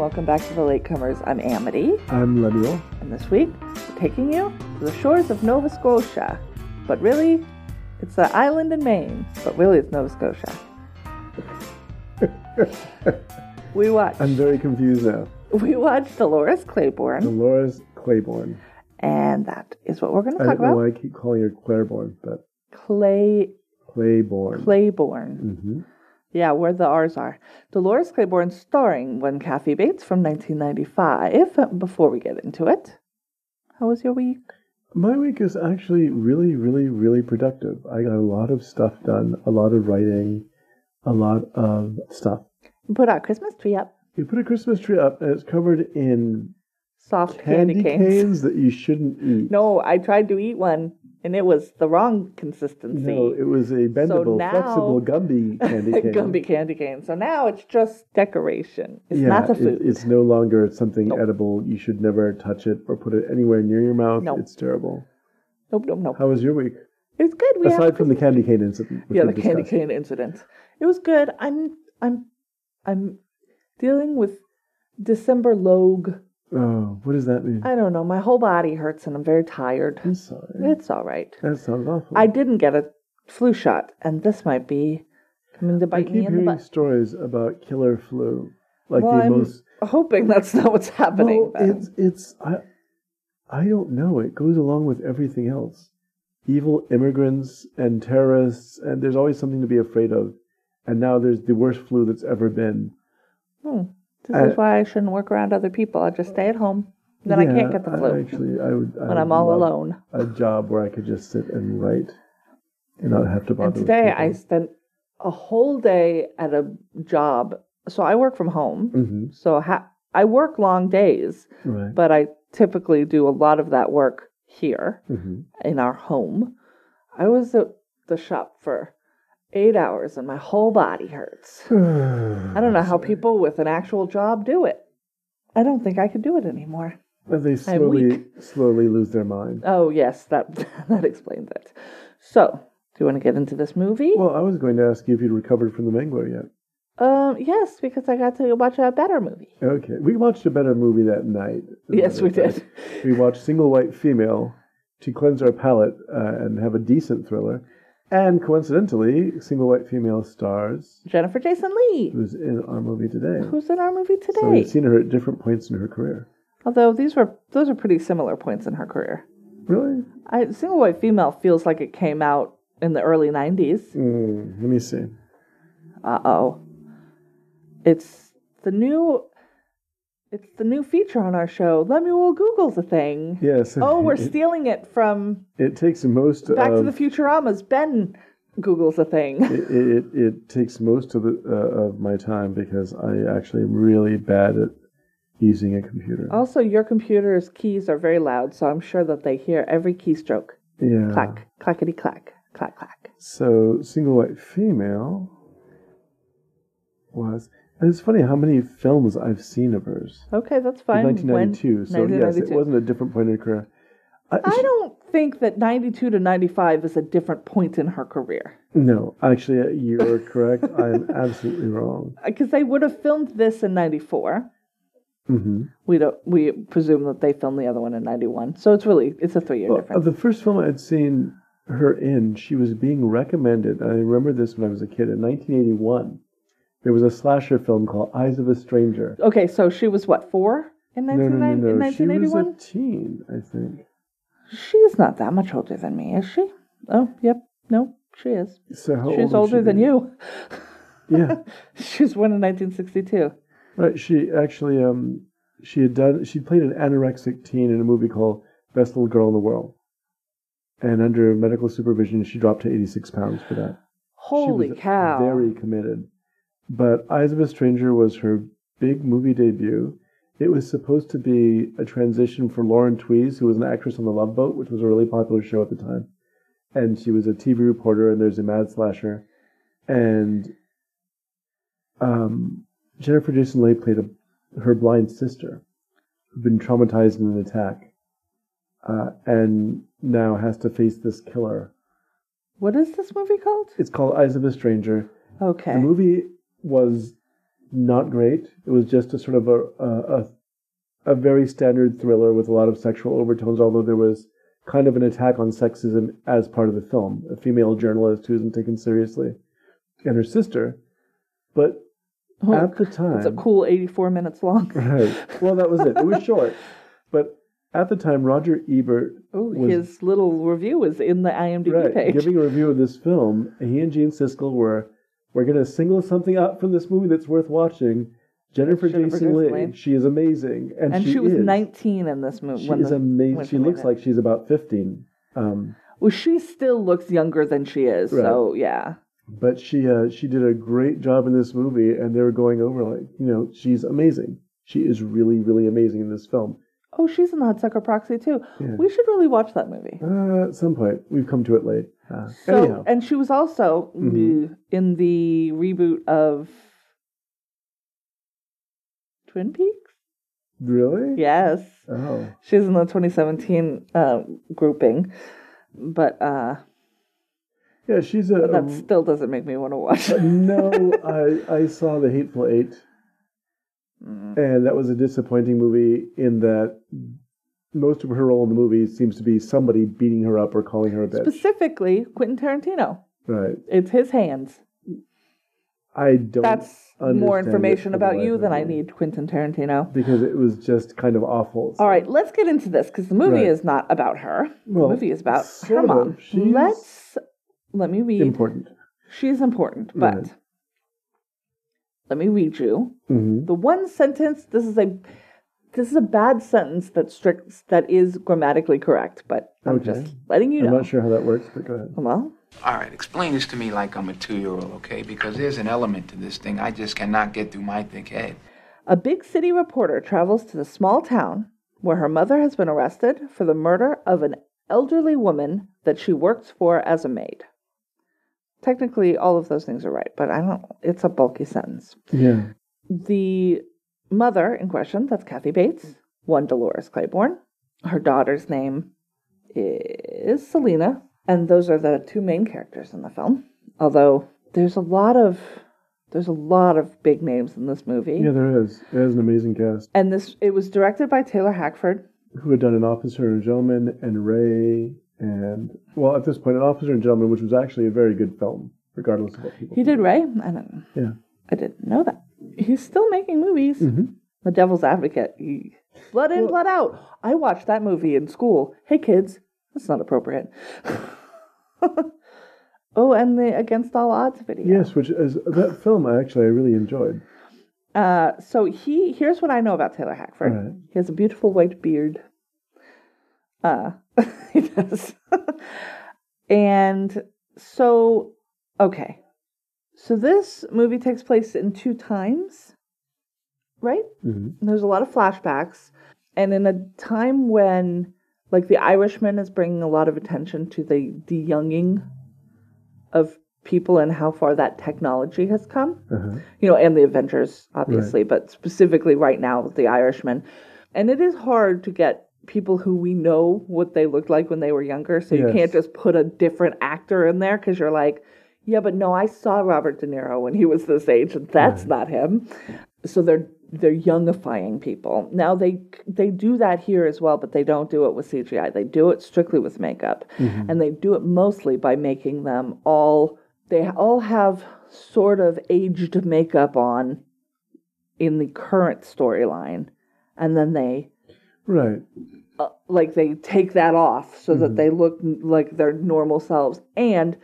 welcome back to the Latecomers. I'm Amity, I'm Lemuel. and this week we're taking you to the shores of Nova Scotia. But really, it's an island in Maine, but really it's Nova Scotia. we watched I'm very confused now. we watched Dolores Claiborne, Dolores Claiborne. and that is what we're going to I talk don't know about. why I keep calling her Claiborne, but Clay Claiborne. Claiborne. hmm Yeah, where the R's are. Dolores Claiborne starring when Kathy Bates from 1995. Uh, before we get into it, how was your week? My week is actually really, really, really productive. I got a lot of stuff done, a lot of writing, a lot of stuff. You put our Christmas tree up. You put a Christmas tree up and it's covered in Soft candy, candy, canes. canes that you shouldn't eat. No, I tried to eat one and it was the wrong consistency. No, it was a bendable, now- flexible Gumby candy cane. Gumby candy cane. So now it's just decoration. It's yeah, not a it- it's no longer something Nope. edible. You should never touch it or put it anywhere near your mouth. Nope. It's terrible. nope, nope, nope. How was your week? It was good. We Aside from the candy cane incident. which yeah, the we've candy cane incident. It was good. I'm I'm I'm dealing with December logue. Oh, what does that mean? I don't know. My whole body hurts and I'm very tired. I'm sorry. It's all right. That sounds awful. I didn't get a flu shot, and this might be coming to I bite keep me in the hearing butt. stories about killer flu, like well, the I'm most. hoping that's not what's happening. Well, then. it's it's I, I don't know. It goes along with everything else. Evil immigrants and terrorists, and there's always something to be afraid of. And now there's the worst flu that's ever been. Hmm. This I- is why I shouldn't work around other people. I'll just stay at home. Then I can't get the I- flu Actually, I would. I when would I'm all alone. A job where I could just sit and write, and not have to bother. And today I spent a whole day at a job. So I work from home. Mhm, So ha- I work long days, Right. but I typically do a lot of that work here hmm in our home. I was at the shop for eight hours and my whole body hurts. I don't know how people with an actual job do it. I don't think I could do it anymore. But they slowly, slowly lose their mind. Oh yes, that that explains it. So, do you want to get into this movie? Well, I was going to ask you if you'd recovered from the Mangler yet. um, yes, because I got to watch a better movie. Okay, we watched a better movie that night. Yes, we did. We watched Single White Female to cleanse our palate uh, and have a decent thriller. And coincidentally, Single White Female stars Jennifer Jason Leigh, who's in our movie today. who's in our movie So today. we've seen her at different points in her career. Although these were those are pretty similar points in her career. Really? I, Single White Female feels like it came out in the early '90s. Mm, let me see. Uh oh. It's the new. It's the new feature on our show. Lemuel Google's a thing. Yes. Oh, we're it, stealing it from it takes most Back of to the Futuramas. Ben Google's a thing. it, it, it takes most of the uh, of my time because I actually am really bad at using a computer. Also, your computer's keys are very loud, so I'm sure that they hear every keystroke. yeah. Clack, clackety clack, clack clack. So single white female was. It's funny how many films I've seen of hers. Okay, that's fine. In 1992. so yes, it wasn't a different point in her career. I, I don't think that 92 to 95 is a different point in her career. No, actually, uh, you're correct. I'm absolutely wrong. Because they would have filmed this in 94. hmm We don't. We presume that they filmed the other one in 91. So it's really it's a three year Well, difference. the first film I'd seen her in, she was being recommended. and I remember this when I was a kid in 1981. There was a slasher film called Eyes of a Stranger. Okay, so she was what four in No, no, no, no. She was 1981? a teen, I think. She's not that much older than me, is she? Oh, yep. No, she is. So how She's old older would she than be? you. Yeah, She's born in 1962. right. She actually, um, she had done. She played an anorexic teen in a movie called Best Little Girl in the World, and under medical supervision, she dropped to 86 pounds for that. Holy she was cow! Very committed. But Eyes of a Stranger was her big movie debut. It was supposed to be a transition for Lauren Tewes, who was an actress on The Love Boat, which was a really popular show at the time. And she was a TV reporter, and there's a mad slasher. And um, Jennifer Jason Leigh played a, her blind sister, who'd been traumatized in an attack, uh, and now has to face this killer. What is this movie called? It's called Eyes of a Stranger. Okay. The movie was not great. It was just a sort of a, a, a a very standard thriller with a lot of sexual overtones, although there was kind of an attack on sexism as part of the film. A female journalist who isn't taken seriously, and her sister. But Oh, at the time, It's a cool 84 minutes long. right? Well, that was it. It was short, but at the time, Roger Ebert Oh, his little review is in the IMDb right, page. giving a review of this film. He and Gene Siskel were we're going to single something out from this movie that's worth watching. Jennifer, Jennifer Jason Leigh. She is amazing, and, and she, was is. 19 in this movie. She is amazing. She looks like she's about fifteen. Um, Well, she still looks younger than she is. So, yeah. but she uh, she did a great job in this movie, and they were going over like, you know, she's amazing. She is really, really amazing in this film. Oh, she's in the Hudsucker Proxy, too. Yeah. We should really watch that movie. Uh, at some point, we've come to it late. Uh, So, anyhow, and she was also Mhm. in the reboot of Twin Peaks. really? Yes, Oh, she's in the 2017 uh, grouping, but uh, yeah. She's a. that still doesn't make me want to watch it. no, I I saw the Hateful Eight, Mm. and that was a disappointing movie in that most of her role in the movie seems to be somebody beating her up or calling her a bitch. Specifically, Quentin Tarantino. right. It's his hands. I don't. That's more information about you than I need Quentin Tarantino. because it was just kind of awful. All right, let's get into this because the movie Right. is not about her. Well, the movie is about her mom. She's Let's let me read. important. She's important, but Right. Let me read you hmm the one sentence. This is a this is a bad sentence that strict that is grammatically correct, but I'm Okay. just letting you know. I'm not sure how that works, but go ahead. Well, All right, explain this to me like I'm a two-year-old, okay? Because there's an element to this thing I just cannot get through my thick head. a big city reporter travels to the small town where her mother has been arrested for the murder of an elderly woman that she works for as a maid. Technically, all of those things are right, but I don't. It's a bulky sentence. Yeah. the mother in question, that's Kathy Bates, one Dolores Claiborne. Her daughter's name is Selena, and those are the two main characters in the film. Although there's a lot of there's a lot of big names in this movie. Yeah, there is. It has an amazing cast. And this it was directed by Taylor Hackford. Who had done an officer and a gentleman and Ray and well at this point an officer and gentleman, which was actually a very good film, regardless of what people He did Ray. I don't Yeah. I didn't know that. He's still making movies. Mhm. The Devil's Advocate. He, blood in, Well- blood out. I watched that movie in school. Hey kids, that's not appropriate. oh, and the Against All Odds video. Yes, which is that film I actually I really enjoyed. Uh, so he here's what I know about Taylor Hackford. Alright. He has a beautiful white beard. Uh, he does. and so, okay. So this movie takes place in two times, right? hmm There's a lot of flashbacks, and in a time when, like, The Irishman is bringing a lot of attention to the the younging of people and how far that technology has come Uh-huh. you know, and the Avengers, obviously, but specifically right now with the Irishman. And it is hard to get people who we know what they looked like when they were younger. So you can't just put a different actor in there because you're like, yeah, but no, I saw Robert De Niro when he was this age, and that's not him. So they're they're youngifying people. Now they they do that here as well, but they don't do it with CGI. They do it strictly with makeup, mm-hmm. and they do it mostly by making them all. They all have sort of aged makeup on in the current storyline, and then they Right. uh, like they take that off so that they look n- like their normal selves, and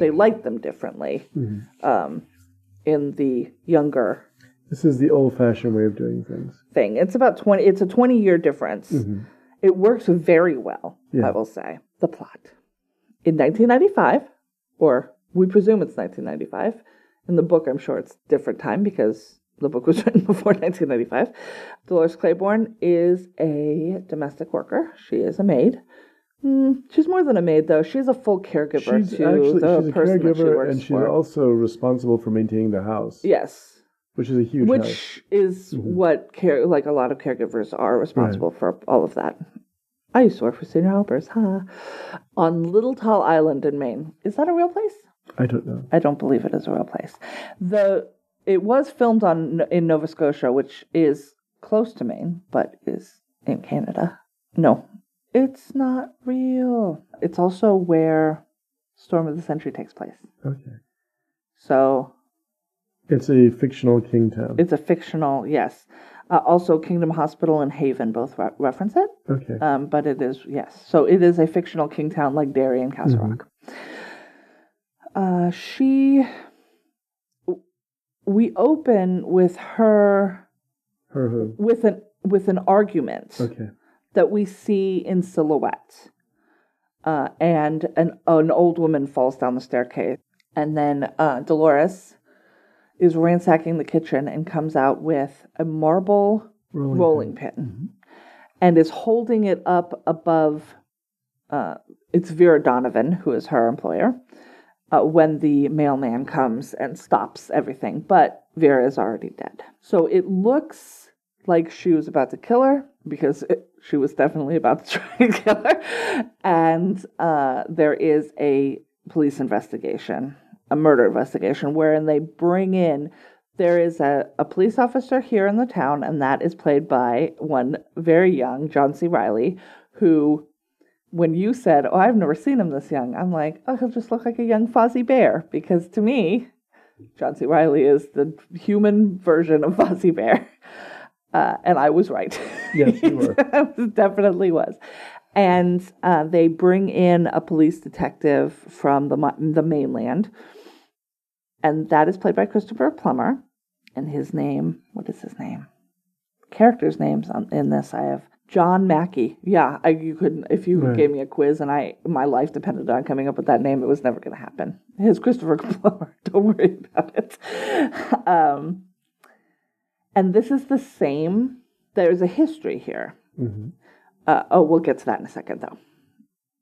they light them differently um, in the younger This is the old fashioned way of doing things. thing. It's about 20 it's a 20 year difference. It works very well, Yeah. I will say. The plot. In 1995, or we presume it's 1995. In the book, I'm sure it's different time because the book was written before 1995. Dolores Claiborne is a domestic worker. She is a maid. Mm, she's more than a maid, though. She's a full caregiver She's to actually the person that she works and she's for. also responsible for maintaining the house. yes, Which is a huge which house. is what care like a lot of caregivers are responsible for all of that. I used to work for senior helpers, huh? On Little Tall Island in Maine. Is that a real place? I don't know. I don't believe it is a real place. The it was filmed on in Nova Scotia, which is close to Maine, but is in Canada. No, it's not real. It's also where Storm of the Century takes place. Okay. So It's a fictional king town. it's a fictional, yes. Uh, also, Kingdom Hospital and Haven both re- reference it. okay. Um, but it is yes, so it is a fictional king town like Derry and Castle Mhm. Rock. Uh, she, we open with her Her who? with an with an argument Okay. that we see in silhouette, uh, and an an old woman falls down the staircase, and then uh, Dolores is ransacking the kitchen and comes out with a marble Rolling, rolling pin, and is holding it up above. Uh, it's Vera Donovan, who is her employer, uh, when the mailman comes and stops everything. But Vera is already dead. So it looks like she was about to kill her because it, she was definitely about to try to kill her. And uh, there is a police investigation, a murder investigation, wherein they bring in there is a, a police officer here in the town, and that is played by one very young John C. Reilly, who, when you said, Oh, I've never seen him this young, I'm like, Oh, he'll just look like a young Fozzie Bear. Because to me, John C. Reilly is the human version of Fozzie Bear. Uh, and I was right. Yes, you were. definitely was. And uh, they bring in a police detective from the the mainland, and that is played by Christopher Plummer. And his name, what is his name? Characters' names on, in this, I have John Mackey. Yeah, I, you couldn't if you Right. gave me a quiz and I my life depended on coming up with that name, it was never going to happen. His Christopher Plummer. Don't worry about it. Um, and this is the same. There's a history here. hmm Uh, oh, we'll get to that in a second, though.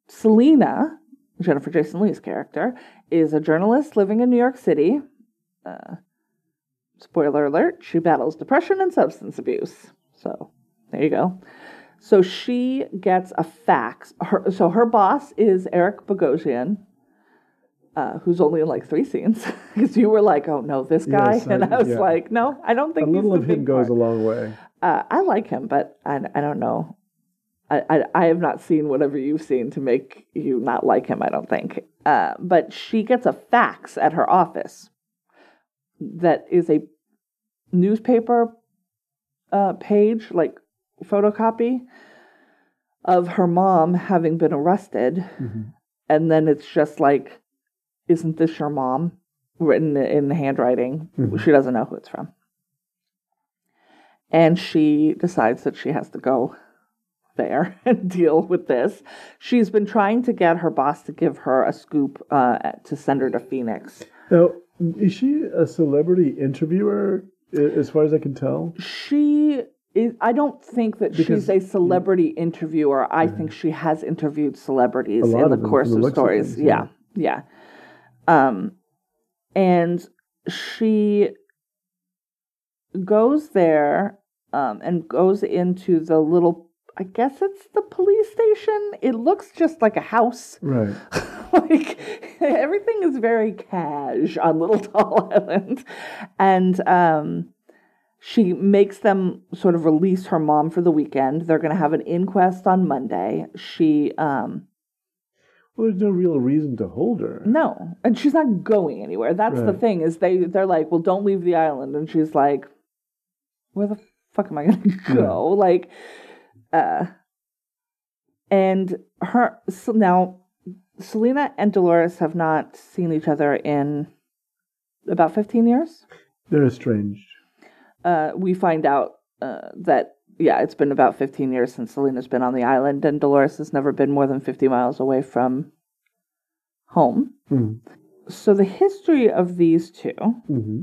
Selena, Jennifer Jason Leigh's character, is a journalist living in New York City. Uh, spoiler alert, she battles depression and substance abuse. So, there you go. So she gets a fax. Her, so her boss is Eric Bogosian, uh, who's only in like three scenes. Because you were like, "Oh no, this guy," Yes, and I was yeah. like, "No, I don't think A little of him goes part. a long way. Uh, I like him, but I, I don't know. I, I, I have not seen whatever you've seen to make you not like him, I don't think. Uh, but she gets a fax at her office that is a newspaper uh, page, like photocopy, of her mom having been arrested. Mhm. And then it's just like, isn't this your mom? Written in the handwriting. Mhm. She doesn't know who it's from and she decides that she has to go there and deal with this. She's been trying to get her boss to give her a scoop uh, to send her to Phoenix. Now, is she a celebrity interviewer? As far as I can tell, She is. I don't think that Because- she's a celebrity interviewer. I think she has interviewed celebrities in the course of looks of stories. things, yeah, yeah. Um, and she goes there um, and goes into the little. I guess it's the police station. It looks just like a house. right? like everything is very cash on Little Tall Island, and um, she makes them sort of release her mom for the weekend. They're going to have an inquest on Monday. She um, Well, there's no real reason to hold her. no, and she's not going anywhere. That's the thing is they they're like, well, don't leave the island, and she's like, where the fuck am I going to go? Like, uh, and her so now Selena and Dolores have not seen each other in about fifteen years. They're estranged. Uh, we find out uh, that yeah, it's been about fifteen years since Selena's been on the island, and Dolores has never been more than fifty miles away from home. Mhm. So the history of these two hmm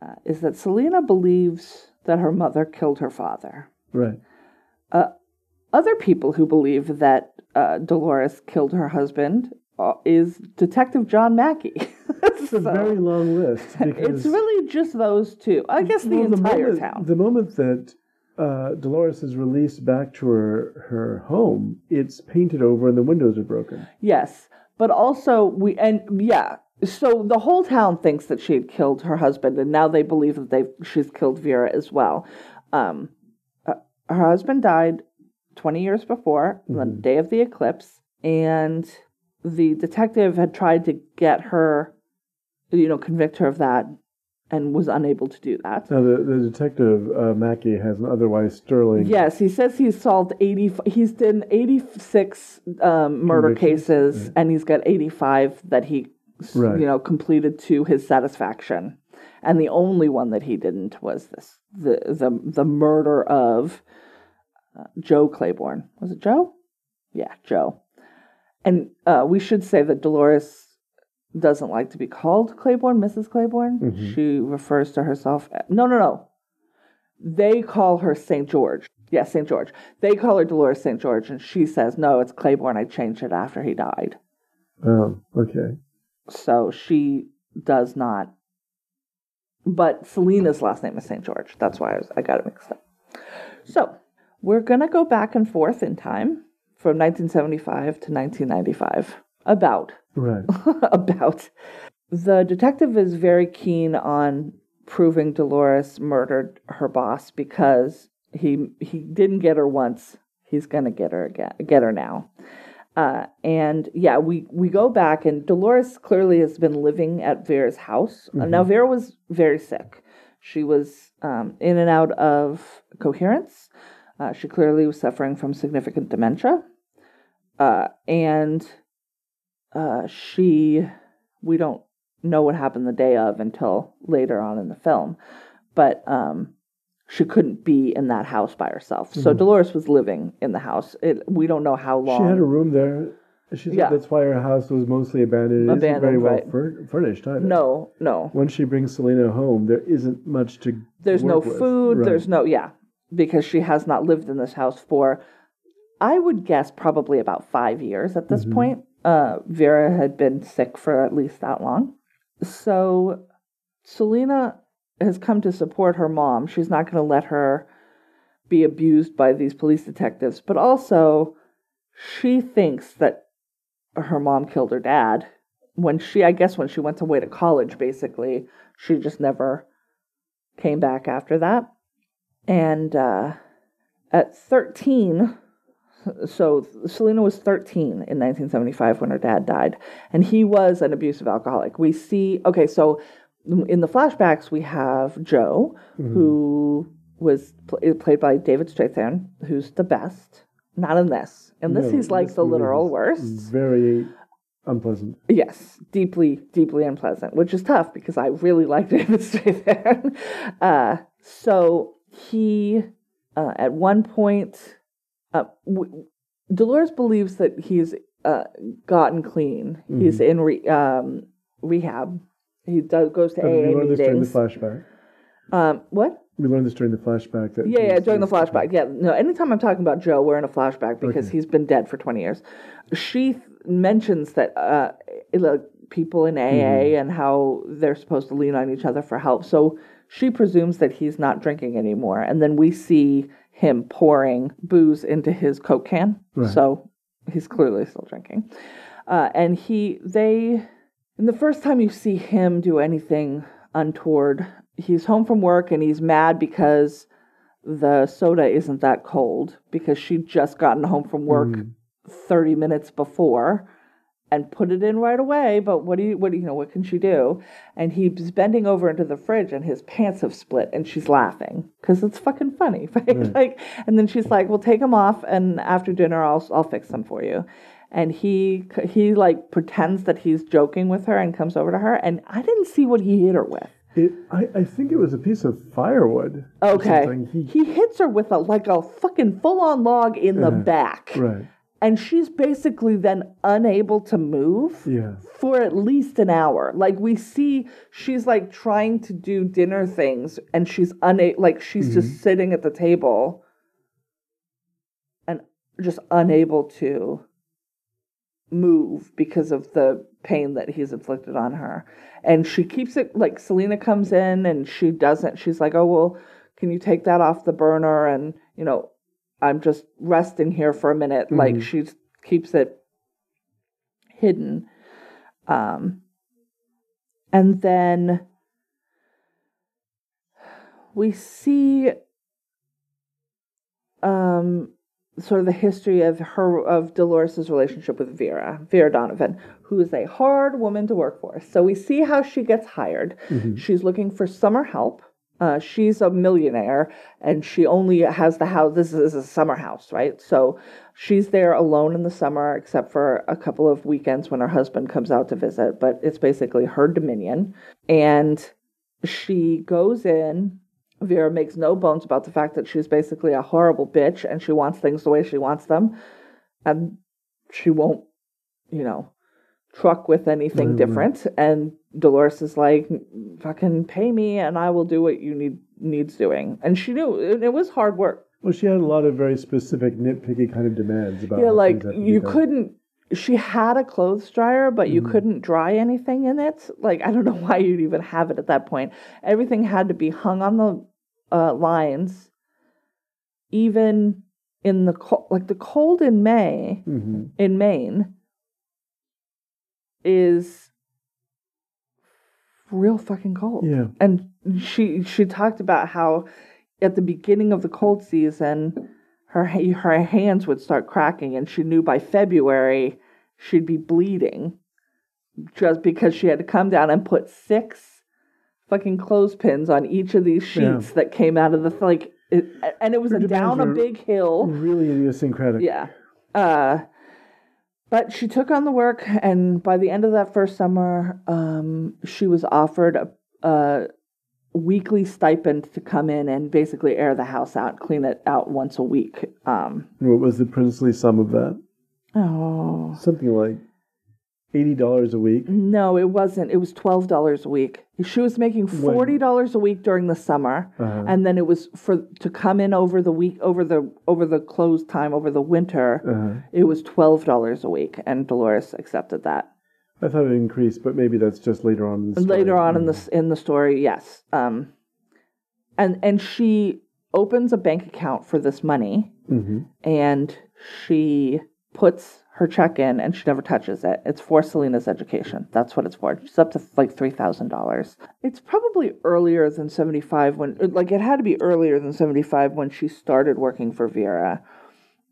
uh, is that Selena believes that her mother killed her father. Right. Other people who believe that uh, Dolores killed her husband uh, is Detective John Mackey. It's a very long list because it's really just those two. I guess the well, entire moment, town. The moment that uh, Dolores is released back to her her home, it's painted over and the windows are broken. Yes, but also we and yeah, so the whole town thinks that she had killed her husband, and now they believe that they she's killed Vera as well. Um, uh, her husband died 20 years before, the day of the eclipse, and the detective had tried to get her, you know, convict her of that, and was unable to do that. Now, the, the detective, uh, Mackey, has an otherwise sterling. Yes, he says he's solved 80, he's done 86 um, murder cases, and he's got 85 that he, Right. you know, completed to his satisfaction. And the only one that he didn't was this the the the murder of uh, Joe Claiborne. Was it Joe? Yeah, Joe. And uh, we should say that Dolores doesn't like to be called Claiborne, Mrs. Claiborne. Mhm. She refers to herself. No, no, no. They call her St. George. Yes, St. George. They call her Dolores St. George, and she says, "No, it's Claiborne. I changed it after he died." Oh, okay. So she does not. But Selena's last name is St. George. That's why I, was, I got it mixed up. So we're going to go back and forth in time from 1975 to 1995. About. Right. about. The detective is very keen on proving Dolores murdered her boss because he he didn't get her once. He's gonna get her again, get her now. Uh, and yeah, we we go back, and Dolores clearly has been living at Vera's house. Uh, now Vera was very sick. She was um, in and out of coherence. Uh, she clearly was suffering from significant dementia, uh, and uh, she we don't know what happened the day of until later on in the film, but um, she couldn't be in that house by herself. So Dolores was living in the house. It, we don't know how long. She had a room there. She said Yeah. that's why her house was mostly abandoned. It isn't very well right. fur- furnished either. no, no. When she brings Selena home, there isn't much to. There's no with. food. Right. There's no yeah, because she has not lived in this house for, I would guess probably about five years at this point. Uh, Vera had been sick for at least that long, so Selena has come to support her mom. She's not going to let her be abused by these police detectives, but also she thinks that her mom killed her dad when she I guess when she went away to college basically she just never came back after that and uh, at 13 so Selena was 13 in 1975 when her dad died. And he was an abusive alcoholic. We see okay so in the flashbacks we have Joe who was pl- played by David Strathairn who's the best. Not in this in this No, he's like this the literal worst. Very unpleasant. Yes, deeply, deeply unpleasant, which is tough because I really like David Strathairn. Uh, so he, uh, at one point, uh, w- Dolores believes that he's uh, gotten clean. He's in re- um, rehab. He does goes to we AA learned this during the flashback. Um, what? We learned this during the flashback. That Yeah, yeah, during the flashback. Yeah, no, anytime I'm talking about Joe, we're in a flashback because Okay. he's been dead for 20 years. She th- mentions that uh, like people in AA and how they're supposed to lean on each other for help. So she presumes that he's not drinking anymore. And then we see him pouring booze into his Coke can. Right. So he's clearly still drinking. Uh, and he, they, and the first time you see him do anything untoward, he's home from work and he's mad because the soda isn't that cold because she'd just gotten home from work 30 minutes before and put it in right away but what do you what do you know what can she do and he's bending over into the fridge and his pants have split and she's laughing because it's fucking funny right? Mm. like and then she's like well take them off and after dinner i'll i'll fix them for you and he he like pretends that he's joking with her and comes over to her and i didn't see what he hit her with It, I, I think it was a piece of firewood. okay. He, he hits her with a like a fucking full-on log in the back right. And she's basically then unable to move Yeah. for at least an hour. Like we see she's like trying to do dinner things and she's unable like she's just mm-hmm. sitting at the table and just unable to move because of the pain that he's inflicted on her. And she keeps it like Selena comes in and she doesn't she's like, "Oh, well, can you take that off the burner and, you know, I'm just resting here for a minute." Like Mhm. she keeps it hidden. Um and then we see um sort of the history of her of Dolores's relationship with Vera, Vera Donovan, who is a hard woman to work for. So we see how she gets hired. She's looking for summer help. Uh, she's a millionaire and she only has the house. This is a summer house, right? So she's there alone in the summer, except for a couple of weekends when her husband comes out to visit. But it's basically her dominion. And she goes in. Vera makes no bones about the fact that she's basically a horrible bitch and she wants things the way she wants them. And she won't, you know, truck with anything different. And Dolores is like, fucking pay me and I will do what you need needs doing. And she knew it, it was hard work. Well, she had a lot of very specific, nitpicky kind of demands about. Yeah, like things had to be you couldn't. She had a clothes dryer, but you couldn't dry anything in it. Like I don't know why you'd even have it at that point. Everything had to be hung on the uh, lines, even in the cold. Like the cold in May Mhm. in Maine is real fucking cold. Yeah. And she she talked about how at the beginning of the cold season her her hands would start cracking and she knew by February she'd be bleeding just because she had to come down and put six fucking clothespins on each of these Yeah. sheets that came out of the like it, and it was Her a down a big hill. Really idiosyncratic. Yeah. Uh, but she took on the work, and by the end of that first summer, um, she was offered a, a weekly stipend to come in and basically air the house out, clean it out once a week. Um, What was the princely sum of that? oh Something like eighty dollars a week. no, it wasn't. It was twelve dollars a week. She was making forty dollars a week during the summer, Uh-huh. and then it was for to come in over the week over the over the close time over the winter. Uh-huh. It was twelve dollars a week, and Dolores accepted that. I thought it increased, but maybe that's just later on. In the story. later on in the in the story yes um and and she opens a bank account for this money Mhm. and she puts her check in and she never touches it. It's for selena's education. That's what it's for. It's up to like $3000 it's probably earlier than 75 when like it had to be earlier than 75 when she started working for vera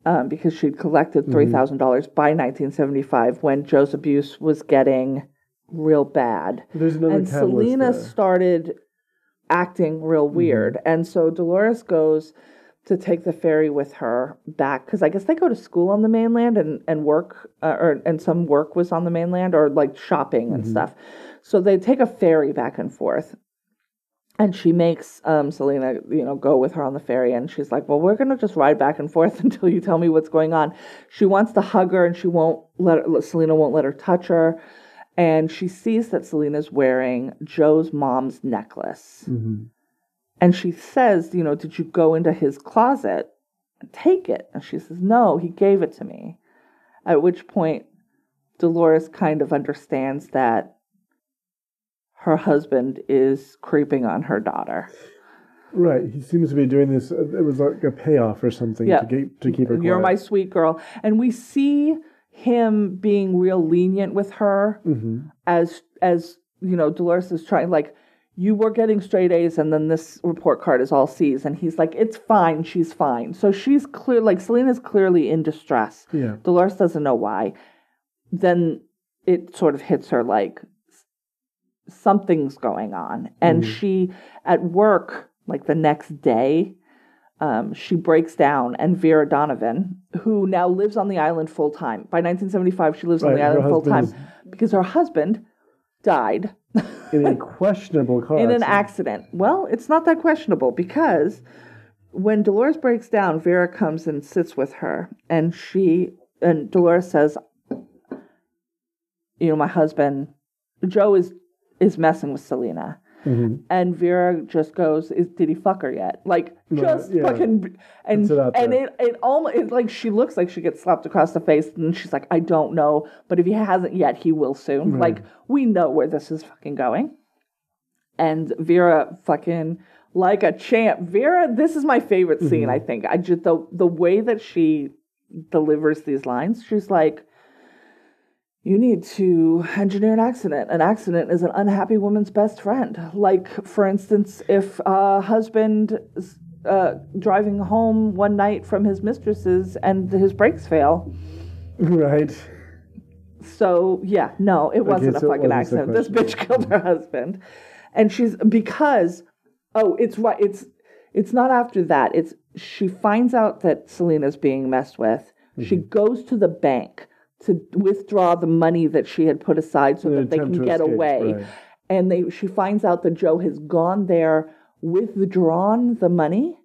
um, because she'd collected $3000 by 1975 when joe's abuse was getting real bad. There's another and catalyst Selena there. started acting real weird. And so Dolores goes to take the ferry with her back because I guess they go to school on the mainland and and work uh, or and some work was on the mainland or like shopping and stuff. So they take a ferry back and forth. And she makes um, Selena, you know, go with her on the ferry, and she's like, "Well, we're gonna just ride back and forth until you tell me what's going on." She wants to hug her, and she won't let her, Selena won't let her touch her and she sees that Selena's wearing Joe's mom's necklace. Mhm. And she says, You know, did you go into his closet and take it? And she says, No, he gave it to me. At which point, Dolores kind of understands that her husband is creeping on her daughter. Right. He seems to be doing this. It was like a payoff or something Yeah. to keep to keep her. You're my sweet girl. And we see him being real lenient with her Mhm. as as you know dolores is trying like you were getting straight a's and then this report card is all c's. And he's like it's fine. She's fine. So she's clear like selena's clearly in distress. Yeah. dolores doesn't know why. Then it sort of hits her like something's going on. And she at work like the next day um, she breaks down and vera donovan who now lives on the island full time. By 1975 she lives on the island full time because her husband died In a questionable car. in an accident. accident. Well, it's not that questionable because when Dolores breaks down, Vera comes and sits with her, and she and Dolores says, "You know, my husband Joe is is messing with Selena." Mhm. And Vera just goes, "Is did he fuck her yet?" Like just yeah. fucking and it and it it almost it, like she looks like she gets slapped across the face, and she's like, "I don't know, but if he hasn't yet, he will soon." Like we know where this is fucking going. And Vera fucking like a champ. Vera, this is my favorite scene. I think I just the the way that she delivers these lines. She's like, you need to engineer an accident. An accident is an unhappy woman's best friend. Like, for instance, if a husband is uh, driving home one night from his mistress's and his brakes fail. Right. So, yeah, no, it wasn't so a fucking accident. This bitch killed her husband. And she's because oh, it's right. It's it's not after that. It's she finds out that Selena's being messed with. She Mm-hmm. goes to the bank to withdraw the money that she had put aside so that they can get escape, away. right. And they she finds out that Joe has gone there, withdrawn the money,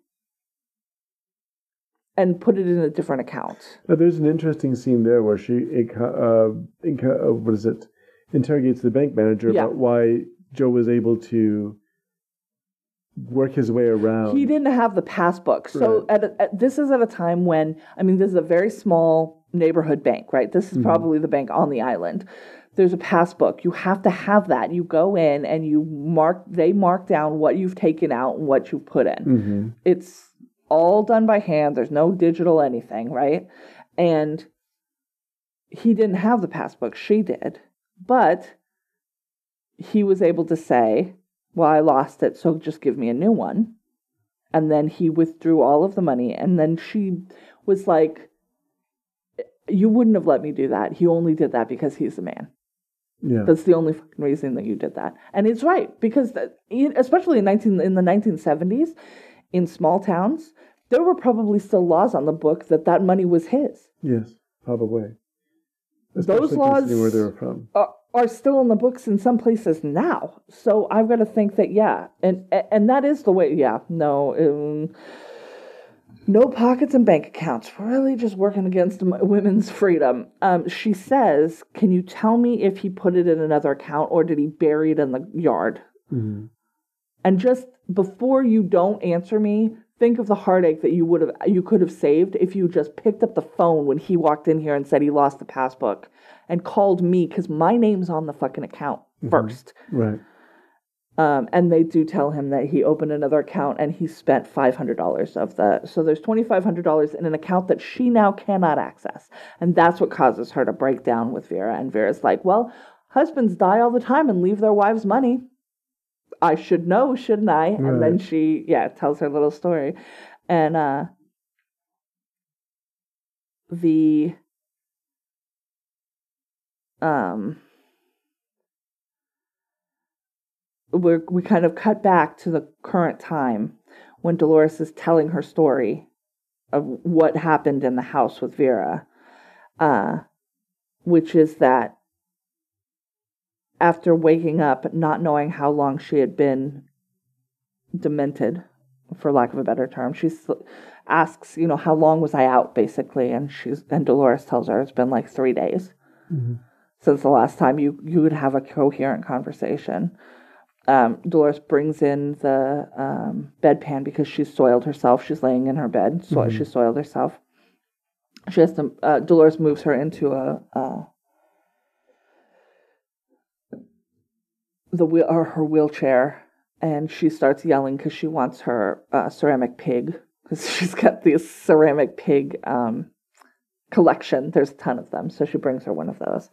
and put it in a different account. Now, there's an interesting scene there where she, uh, uh, what is it, interrogates the bank manager Yeah. about why Joe was able to work his way around. He didn't have the passbook. So Right. at, a, at this is at a time when I mean this is a very small neighborhood bank, right? This is Mm-hmm. probably the bank on the island. There's a passbook. You have to have that. You go in and you mark they mark down what you've taken out and what you've put in. hmm It's all done by hand. There's no digital anything, right? And he didn't have the passbook. She did. But he was able to say, Well, I lost it, so just give me a new one. And then he withdrew all of the money. And then she was like, You wouldn't have let me do that. He only did that because he's a man. Yeah. That's the only fucking reason that you did that. And it's right because that, especially in 19 in the 1970s in small towns, there were probably still laws on the book that that money was his. yes, probably. Those laws where they were from. are, are still in the books in some places now. So I've got to think that yeah, and and that is the way. Yeah, no, um, no pockets and bank accounts. Really just working against women's freedom. Um, she says, "Can you tell me if he put it in another account or did he bury it in the yard?" hmm And just before you don't answer me, think of the heartache that you would have you could have saved if you just picked up the phone when he walked in here and said he lost the passbook and called me because my name's on the fucking account 1st Right. Um, and they do tell him that he opened another account and he spent five hundred dollars of the so there's twenty five hundred dollars in an account that she now cannot access, and that's what causes her to break down with Vera. And Vera's like, "Well, husbands die all the time and leave their wives money. I should know, shouldn't I?" And then she, yeah, tells her little story, and uh, the um we're, we kind of cut back to the current time when Dolores is telling her story of what happened in the house with Vera, uh, which is that after waking up, not knowing how long she had been demented, for lack of a better term, she asks, you know, how long was I out, basically, and she's and Dolores tells her it's been like three days Mhm. since the last time you you would have a coherent conversation. Um, Dolores brings in the um, bedpan because she's soiled herself. She's laying in her bed, so Mhm. she soiled herself. She has to. Uh, Dolores moves her into a. Uh, the wheel or her wheelchair, and she starts yelling because she wants her uh, ceramic pig because she's got this ceramic pig um, collection. There's a ton of them, so she brings her one of those,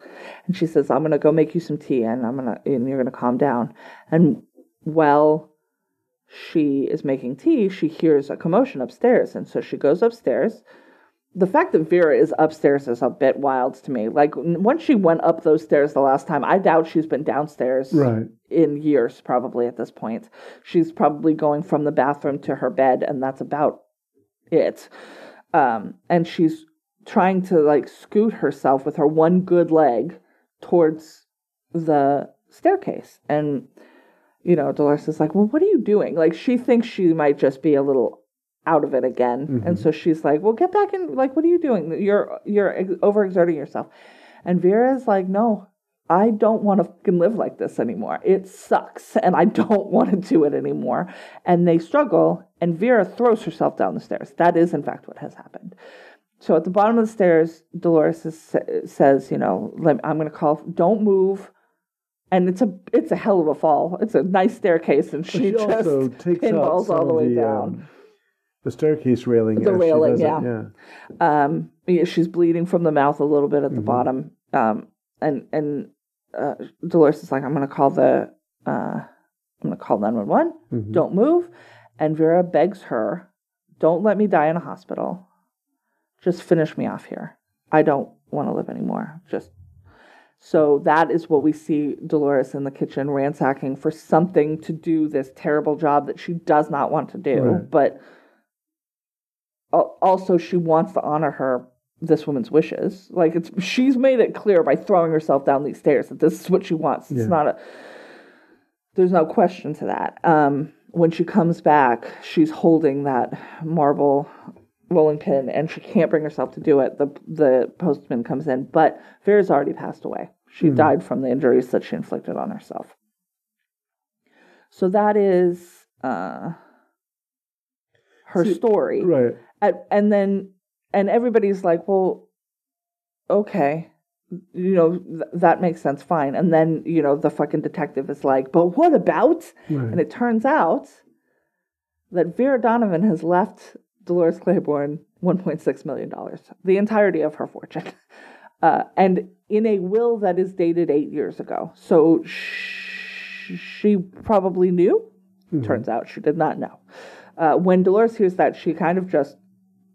and she says, "I'm gonna go make you some tea, and I'm gonna and you're gonna calm down." And while she is making tea, she hears a commotion upstairs, and so she goes upstairs. The fact that Vera is upstairs is a bit wild to me. Like once she went up those stairs the last time, I doubt she's been downstairs Right. in years probably at this point. She's probably going from the bathroom to her bed and that's about it. Um, and she's trying to like scoot herself with her one good leg towards the staircase. And you know, Dolores is like, "Well, what are you doing?" Like she thinks she might just be a little out of it again. And mm-hmm. so she's like, "Well, get back in like what are you doing? You're you're ex- overexerting yourself." And Vera's like, "No, I don't want to fucking live like this anymore. It sucks, and I don't want to do it anymore. And they struggle, and Vera throws herself down the stairs. That is, in fact, what has happened. So at the bottom of the stairs, Dolores is, says, "You know, let, I'm going to call. Don't move." And it's a it's a hell of a fall. It's a nice staircase, and she, She just also takes pinballs all the way the, down. um, the staircase railing. The railing, does it, yeah. yeah. Um, yeah, she's bleeding from the mouth a little bit at the Mhm. bottom. Um, and and uh, Dolores is like, I'm gonna call the uh, I'm gonna call nine one one. Mhm. Don't move. And Vera begs her, don't let me die in a hospital. Just finish me off here. I don't want to live anymore. Just so that is what we see Dolores in the kitchen ransacking for something to do this terrible job that she does not want to do, Right. but also she wants to honor her this woman's wishes. Like it's she's made it clear by throwing herself down these stairs that this is what she wants. It's Yeah. not a there's no question to that. Um, when she comes back, she's holding that marble rolling pin, and she can't bring herself to do it. the The postman comes in, but Vera's already passed away. She Hmm. died from the injuries that she inflicted on herself. So that is uh, her See, story, Right. and, and then and everybody's like, well, okay. You know, th- that makes sense, fine. And then, you know, the fucking detective is like, but what about? Right. And it turns out that Vera Donovan has left Dolores Claiborne $1.6 million, the entirety of her fortune. Uh, and in a will that is dated eight years ago. So sh- she probably knew. Mhm. Turns out she did not know. Uh, when Dolores hears that, she kind of just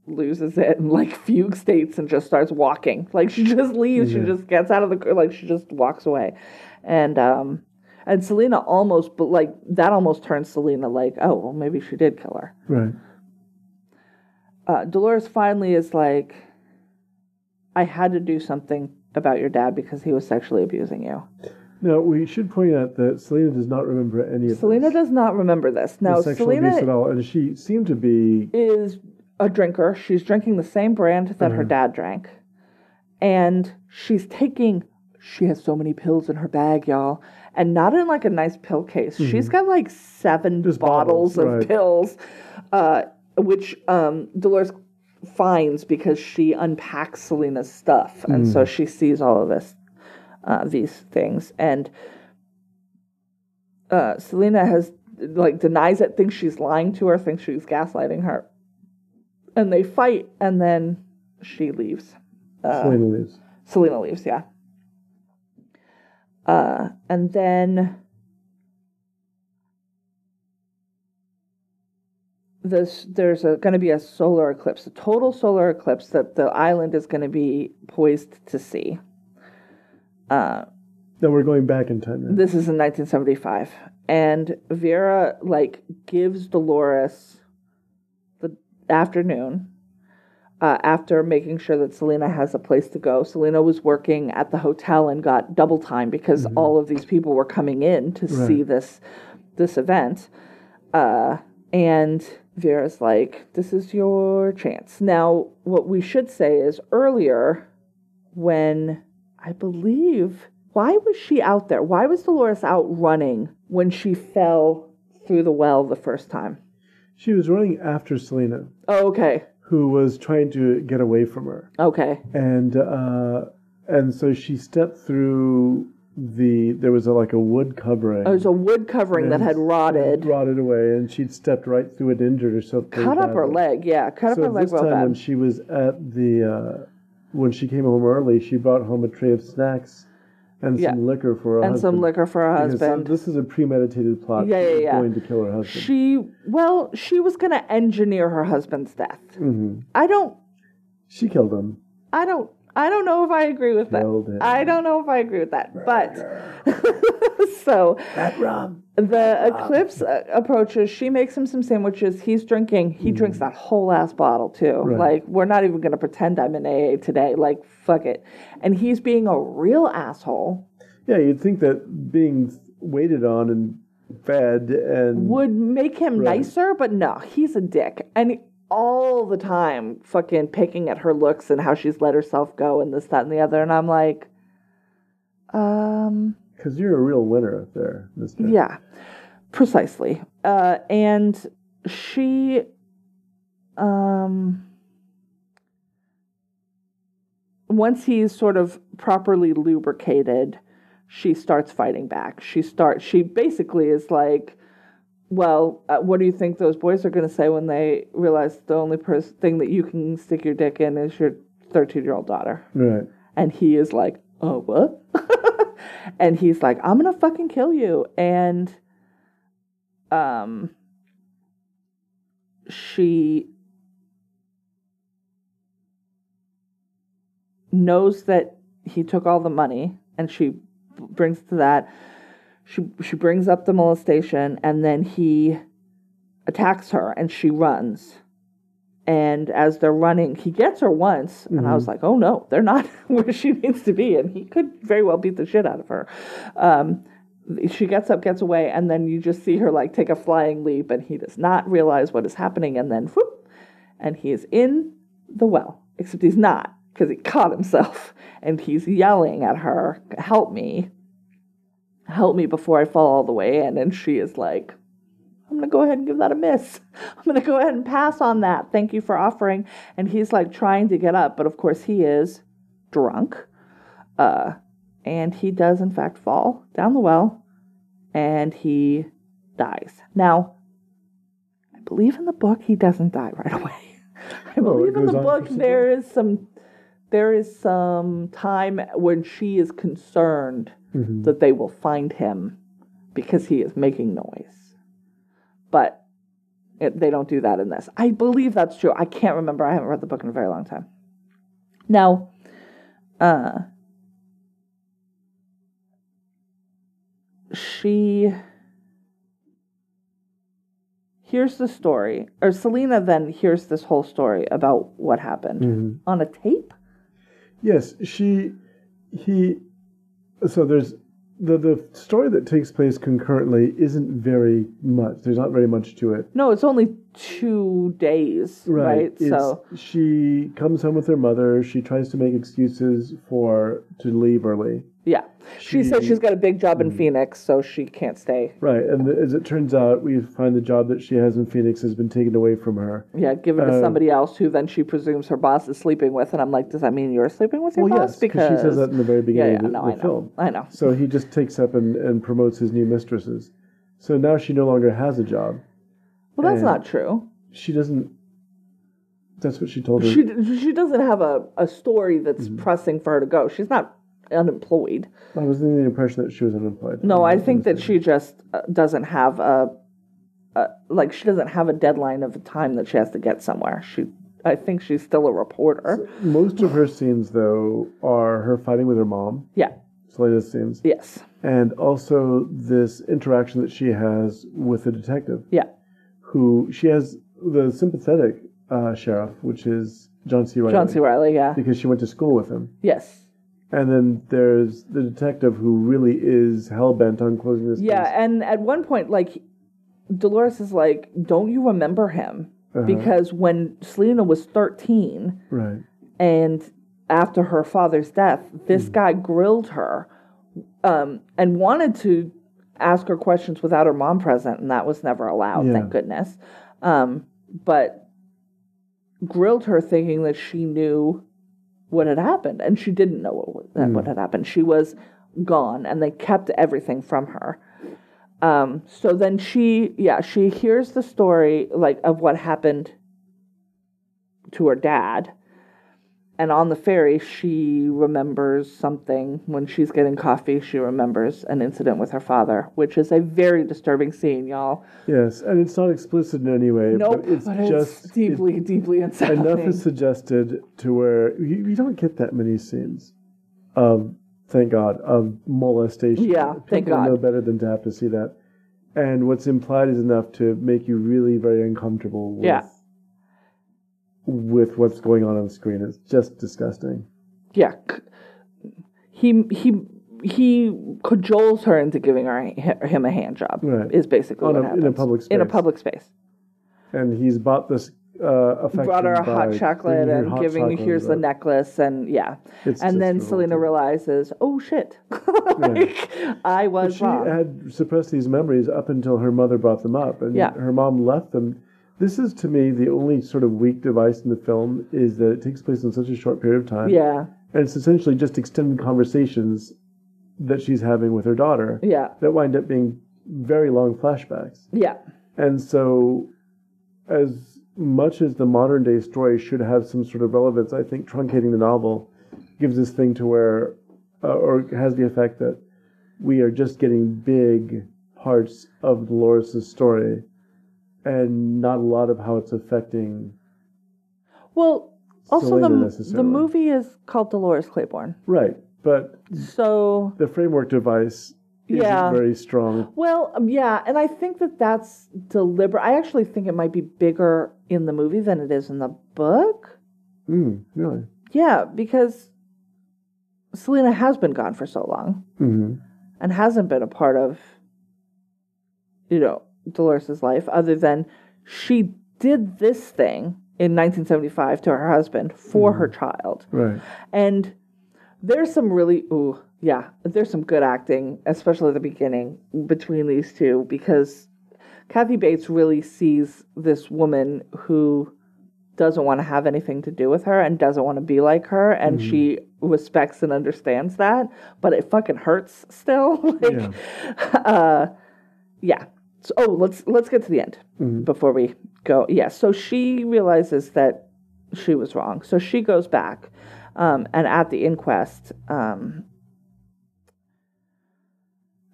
loses it and like fugue states and just starts walking. Like she just leaves. Yeah. She just gets out of the car. Like she just walks away. And um, and Selena almost, but like that almost turns Selena like, oh well, maybe she did kill her. Right. Uh, Dolores finally is like, I had to do something about your dad because he was sexually abusing you. Now we should point out that Selena does not remember any of Selena this, does not remember this. the Now sexual Selena abuse at all, and she seemed to be is a drinker. She's drinking the same brand that her Mhm. dad drank. And she's taking she has so many pills in her bag, y'all. And not in like a nice pill case. She's got like seven Just bottles, bottles, of right. pills, uh, which um, Dolores finds because she unpacks Selena's stuff. And so she sees all of this, uh, these things. And uh, Selena has like denies it, thinks she's lying to her, thinks she's gaslighting her, and they fight, and then she leaves. Uh, Selena leaves. Selena leaves, yeah. Uh, and then this there's going to be a solar eclipse, a total solar eclipse that the island is going to be poised to see. Uh, we're going back in time. Right? this is in 1975, and Vera like gives Dolores the afternoon uh, after making sure that Selena has a place to go. Selena was working at the hotel and got double time because all of these people were coming in to Right. see this this event. Uh, and Vera's like, "This is your chance." Now, what we should say is earlier, when I believe, why was she out there? Why was Dolores out running when she fell through the well the first time? She was running after Selena, Oh, okay, who was trying to get away from her, okay, and uh, and so she stepped through the. There was a, like a wood covering. It was a wood covering that had rotted. rotted away, and she'd stepped right through it, injured herself. cut up her leg. Yeah, cut So up her leg So this time, when she was at the, uh, when she came home early, she brought home a tray of snacks and Yeah. some liquor for her husband. And some liquor for her Because husband. this is a premeditated plot. Yeah, yeah, yeah. Going to kill her husband. She well, she was gonna engineer her husband's death. hmm I don't, She killed him. I don't, I don't know if I agree with that. Him. I don't know if I agree with that, but so That rum. the eclipse uh, approaches. She makes him some sandwiches. He's drinking. He drinks that whole ass bottle too. Right. Like we're not even gonna pretend I'm in AA today. Like fuck it. And he's being a real asshole. Yeah, you'd think that being waited on and fed and would make him Right. nicer, but no, he's a dick. And all the time fucking picking at her looks and how she's let herself go and this, that, and the other. And I'm like, um, because you're a real winner up there, Mister. yeah, precisely. Uh, and she, um, once he's sort of properly lubricated, she starts fighting back. She starts. She basically is like, "Well, uh, what do you think those boys are going to say when they realize the only pers- thing that you can stick your dick in is your thirteen-year-old daughter?" Right. And he is like, oh, what? and he's like, I'm gonna fucking kill you. And um she knows that he took all the money and she brings to that she she brings up the molestation and then he attacks her and she runs. And as they're running he gets her once and i was like oh no they're not where she needs to be. And he could very well beat the shit out of her. Um, she gets up gets away and then you just see her like take a flying leap and he does not realize what is happening and then whoop, and he is in the well. Except he's not because he caught himself and he's yelling at her help me help me before i fall all the way in and she is like I'm going to go ahead and give that a miss. I'm going to go ahead and pass on that. Thank you for offering. And he's like trying to get up, but of course he is drunk. Uh, and he does, in fact, fall down the well and he dies. Now, I believe in the book he doesn't die right away. I Oh, believe in the book there is some there is some time when she is concerned Mhm. that they will find him because he is making noise. But it, they don't do that in this. I believe that's true. I can't remember. I haven't read the book in a very long time. Now, uh, she hears the story, or Selena then hears this whole story about what happened Mhm. on a tape. Yes, she, he. So there's the the story that takes place concurrently isn't very much. There's not very much to it. No, it's only two days, right? It's- So she comes home with her mother. She tries to make excuses for to leave early. Yeah, she, says She- she's got a big job in Phoenix, so she can't stay. Right, and as it turns out, we find the job that she has in Phoenix has been taken away from her. Yeah, given to Uh, somebody else who then she presumes her boss is sleeping with, and I'm like, does that mean you're sleeping with your Well, boss? yes, because she says that in the very beginning yeah, of the, no, the I know, film. I know. So he just takes up and, and promotes his new mistresses. So now she no longer has a job. Well, that's not true. She doesn't. That's what she told her. She she doesn't have a, a story that's Mm-hmm. pressing for her to go. She's not unemployed. I was under the impression that she was unemployed. No, I think that she just uh, doesn't have a, a like she doesn't have a deadline of the time that she has to get somewhere. She I think she's still a reporter. Most of her scenes, though, are her fighting with her mom. Yeah. Selena's scenes, Yes. and also this interaction that she has with the detective, Yeah. who she has the sympathetic uh, sheriff, which is John C. Reilly, John C. Reilly. Yeah. because she went to school with him. Yes. And then there's the detective who really is hell bent on closing this case. Yeah, case. and at one point, like Dolores is like, "Don't you remember him?" Uh-huh. Because when Selena was thirteen, Right. and after her father's death, this Hmm. guy grilled her, um, and wanted to ask her questions without her mom present, and that was never allowed. Yeah. Thank goodness. Um, but grilled her, thinking that she knew what had happened, and she didn't know what, that Hmm. what had happened. She was gone, and they kept everything from her. Um, so then she, yeah, she hears the story like of what happened to her dad, and on the ferry she remembers something when she's getting coffee. She remembers an incident with her father, which is a very disturbing scene, y'all. Yes, and it's not explicit in any way. Nope, but it's but it's just deeply, deeply it- unsettling. enough is suggested to where you, you don't get that many scenes of, thank God, of molestation. Yeah, People thank God. know better than to have to see that. And what's implied is enough to make you really very uncomfortable with, Yeah. With what's going on on the screen. It's just disgusting. yeah, he he he cajoles her into giving her him a hand job. Right. Is basically On what a- in a happens. public In a space. public space. And he's bought this uh, brought her a hot chocolate and hot giving chocolate here's the necklace and yeah It's and then revolting. selena realizes oh shit like i was she wrong had suppressed these memories up until her mother brought them up, and Yeah. her mom left them. This is to me the only sort of weak device in the film is that it takes place in such a short period of time, yeah. And it's essentially just extended conversations that she's having with her daughter yeah. that wind up being very long flashbacks. yeah. And so, as much as the modern day story should have some sort of relevance, I think truncating the novel gives this thing to where uh, or has the effect that we are just getting big parts of Dolores' story and not a lot of how it's affecting. Well, also the the movie is called Dolores Claiborne, Right, but so the framework device isn't Yeah. very strong. Well, um, yeah, and I think that that's deliberate. I actually think it might be bigger in the movie than it is in the book. Mm, really? Yeah, because Selena has been gone for so long hmm and hasn't been a part of, you know, Dolores' life other than she did this thing in 1975 to her husband for her child. Right. And there's some really, ooh, yeah, there's some good acting, especially at the beginning between these two, because Kathy Bates really sees this woman who doesn't want to have anything to do with her and doesn't want to be like her, and she respects and understands that, but it fucking hurts still. like, Yeah. uh, yeah. So, oh, let's let's get to the end before we go. Yeah. So she realizes that she was wrong. So she goes back, um, and at the inquest, um,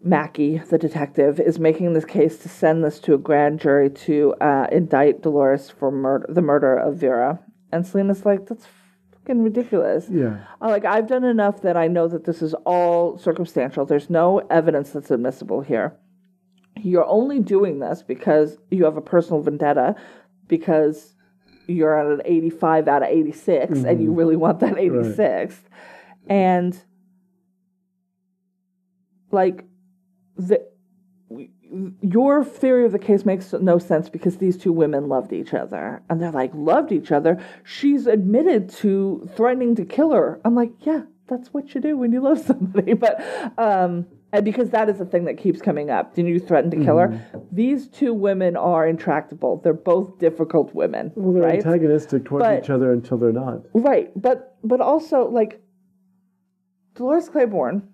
Mackey, the detective, is making this case to send this to a grand jury to uh, indict Dolores for murder, the murder of Vera. And Selena's like, that's fucking ridiculous. Yeah. Uh, Like, I've done enough that I know that this is all circumstantial. There's no evidence that's admissible here. You're only doing this because you have a personal vendetta, because you're at an 85 out of 86 and you really want that 86th. And, like, the, your theory of the case makes no sense because these two women loved each other. And they're like, loved each other. She's admitted to threatening to kill her. I'm like, yeah, that's what you do when you love somebody. But, um, and because that is a thing that keeps coming up. Did you threaten to kill her? Mm-hmm. These two women are intractable. They're both difficult women. Well, they're right? antagonistic towards But- each other until they're not. Right, but but also like Dolores Claiborne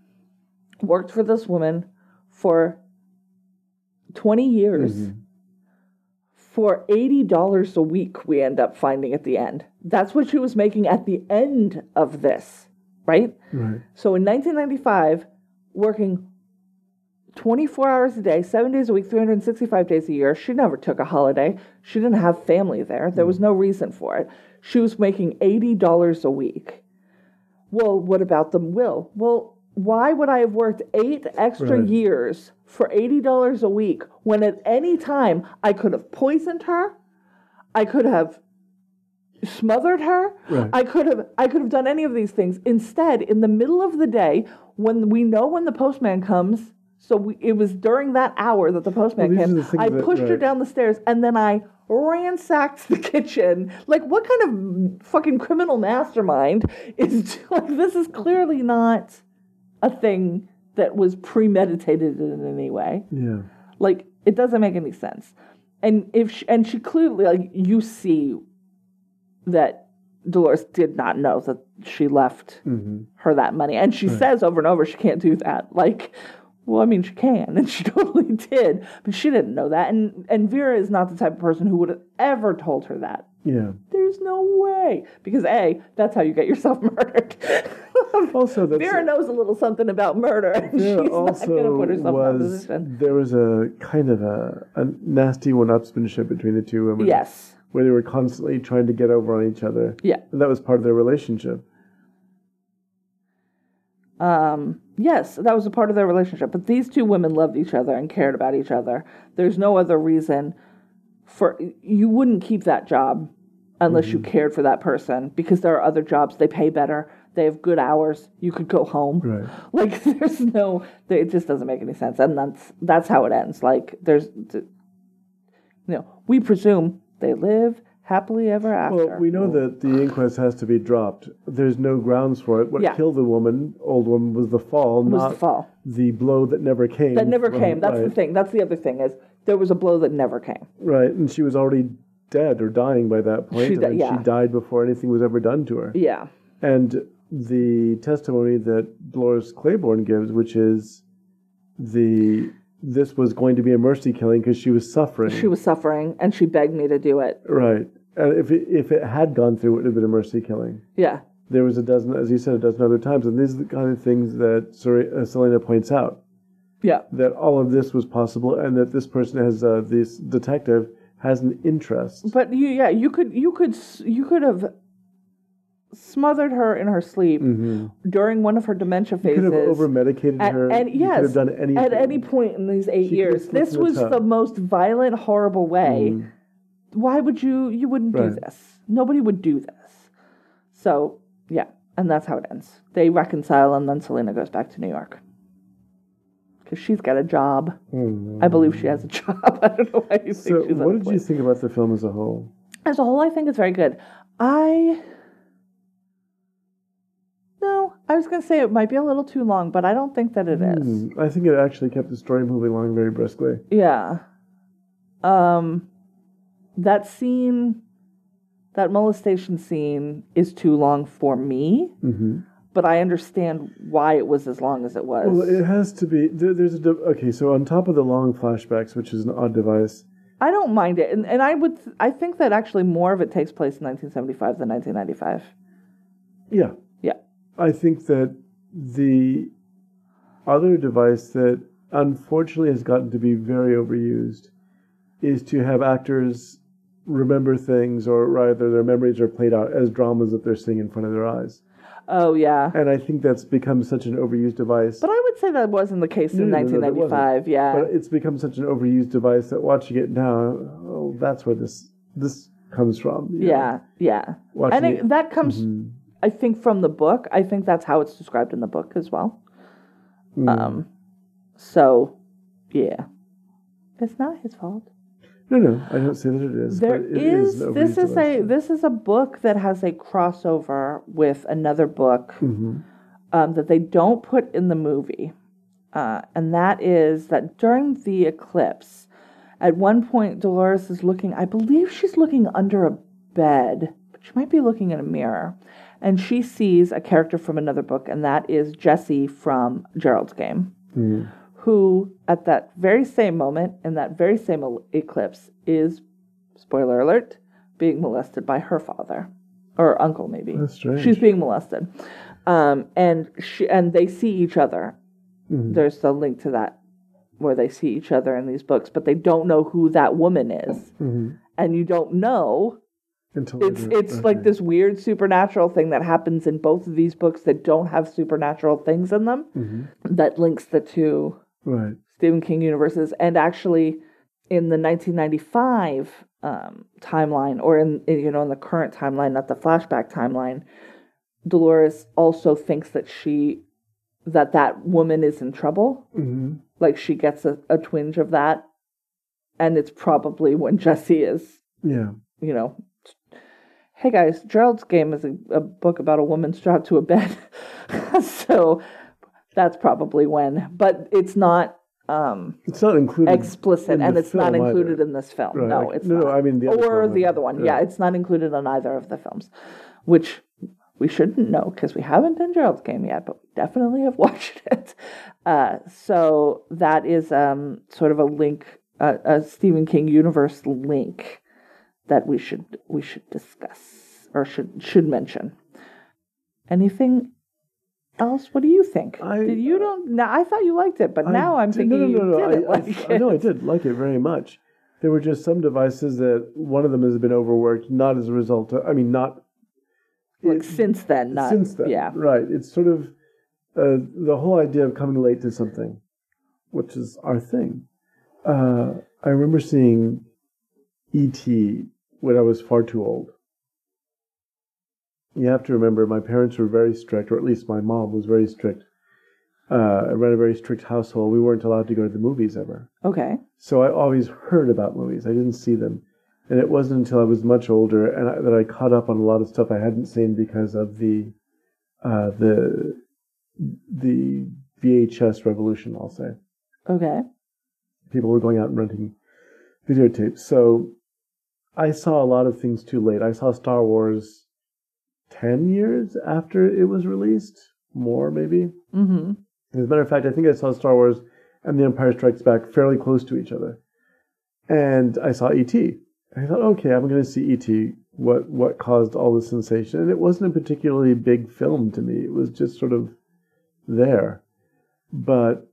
worked for this woman for 20 years mm-hmm. for $80 a week we end up finding at the end. That's what she was making at the end of this, right? Right. So in 1995, working 24 hours a day, seven days a week, 365 days a year, she never took a holiday. She didn't have family there. There was hmm. no reason for it. She was making $80 a week. Well, what about the will? Well, why would I have worked eight extra Right. years for $80 a week when at any time I could have poisoned her? I could have smothered her. Right. I could have I could have done any of these things. Instead, in the middle of the day, when we know when the postman comes, so we, it was during that hour that the postman Well, came. I that- pushed her down the stairs and then I ransacked the kitchen. Like what kind of fucking criminal mastermind is like this is clearly not a thing that was premeditated in any way. Yeah. Like it doesn't make any sense. And if she, and she clearly like you see that Dolores did not know that she left hmm her that money, and she says over and over she can't do that. Like, well, I mean she can, and she totally did, but she didn't know that. And and Vera is not the type of person who would have ever told her that. Yeah. There's no way because a that's how you get yourself murdered. Also, that's Vera knows a little something about murder, and she's There not going also to put herself in that was position. there was a kind of a, a nasty one-upsmanship between the two women. Yes. Where they were constantly trying to get over on each other. Yeah. and that was part of their relationship. Um, yes, that was a part of their relationship. But these two women loved each other and cared about each other. There's no other reason for you wouldn't keep that job unless you cared for that person because there are other jobs they pay better. They have good hours. You could go home. Right. Like there's no, it just doesn't make any sense, and that's that's how it ends. Like there's, you know, we presume they live happily ever after. Well, we know that the inquest has to be dropped. There's no grounds for it. What Yeah. killed the woman, old woman, was the fall, was not the fall. the blow that never came. That never from- came. That's the thing. That's the other thing is there was a blow that never came. Right, and she was already dead or dying by that point. She di- yeah. she died before anything was ever done to her. Yeah. And the testimony that Dolores Claiborne gives, which is the this was going to be a mercy killing because she was suffering. She was suffering and she begged me to do it. right. And if it, if it had gone through, it would have been a mercy killing. Yeah. there was a dozen, as you said, a dozen other times, and these are the kind of things that uh, Selena points out Yeah. that all of this was possible, and that this person has uh, this detective has an interest. But you, yeah, you could, you could, you could have smothered her in her sleep during one of her dementia Mm-hmm. You phases. could have over medicated At- her. and yes, could have done anything. at any point in these eight She years. This in the was the most violent, horrible way. Why would you? You wouldn't do this. Nobody would do this. So yeah, and that's how it ends. They reconcile, and then Selena goes back to New York because she's got a job. I believe she has a job. I don't know why you think So, she's what did you think about the film as a whole? As a whole, I think it's very good. I no, I was going to say it might be a little too long, but I don't think that it is. Hmm, I think it actually kept the story moving along very briskly. Yeah. Um that scene that molestation scene is too long for me, hmm but I understand why it was as long as it was. Well, it has to be. There, there's a okay. So on top of the long flashbacks, which is an odd device, I don't mind it. And and I would I think that actually more of it takes place in 1975 than 1995. yeah, Yeah. I think that the other device that unfortunately has gotten to be very overused is to have actors remember things, or rather, their memories are played out as dramas that they're seeing in front of their eyes. Oh yeah. And I think that's become such an overused device. But I would say that wasn't the case in No, no, no, 1995. yeah. But it's become such an overused device that watching it now, oh, that's where this this comes from. you know. yeah, yeah. Watching And it, it- that comes Mhm. I think from the book. I think that's how it's described in the book as well. Mm. Um, so, yeah, it's not his fault. No, no, I don't say that it is. There but it is, an this is a this is a book that has a crossover with another book Mhm. um, that they don't put in the movie, uh, and that is that during the eclipse, at one point Dolores is looking. I believe she's looking under a bed, but she might be looking in a mirror, and she sees a character from another book, and that is Jesse from Gerald's Game Mhm. who at that very same moment in that very same eclipse is spoiler alert being molested by her father or uncle maybe she's being molested um, and she and they see each other Mhm. there's a link to that where they see each other in these books but they don't know who that woman is Mhm. and you don't know Until it's later. it's like this weird supernatural thing that happens in both of these books that don't have supernatural things in them Mhm. that links the two Right. Stephen King universes, and actually in the 1995 um, timeline, or in, you know in the current timeline, not the flashback timeline, Dolores also thinks that she that that woman is in trouble. Mhm. Like she gets a, a twinge of that, and it's probably when Jesse is Yeah. you know. Hey guys, Gerald's Game is a, a book about a woman strapped to a bed, so that's probably when. But it's not um, It's not included. explicit, in and it's not included either. in this film. Right, No, it's no, no. I mean the other or the other one. Yeah. yeah. it's not included in either of the films, which we shouldn't know because we haven't done Gerald's Game yet, but we definitely have watched it. Uh, so that is um, sort of a link, uh, a Stephen King universe link that we should we should discuss or should should mention. Anything else? What do you think? I- did you don't? Now I thought you liked it, but now I I'm did- thinking no, no, no, you no. didn't I, like I, it. I know I did like it very much. There were just some devices that one of them has been overworked, not as a result of. I mean, not Like it- since then, not since then. Yeah, Right. It's sort of uh, the whole idea of coming late to something, which is our thing. Uh, I remember seeing E.T. when I was far too old. You have to remember, my parents were very strict, or at least my mom was very strict. Uh, I ran a very strict household. We weren't allowed to go to the movies ever. okay. So I always heard about movies. I didn't see them. And it wasn't until I was much older and I, that I caught up on a lot of stuff I hadn't seen because of the uh, the the VHS revolution. I'll say Okay. people were going out and renting videotapes. So I saw a lot of things too late. I saw Star Wars ten years after it was released, more maybe. Mm-hmm. As a matter of fact, I think I saw Star Wars and The Empire Strikes Back fairly close to each other. And I saw E.T. I thought, okay, I'm going to see E.T. what what caused all the sensation. And it wasn't a particularly big film to me. It was just sort of there. But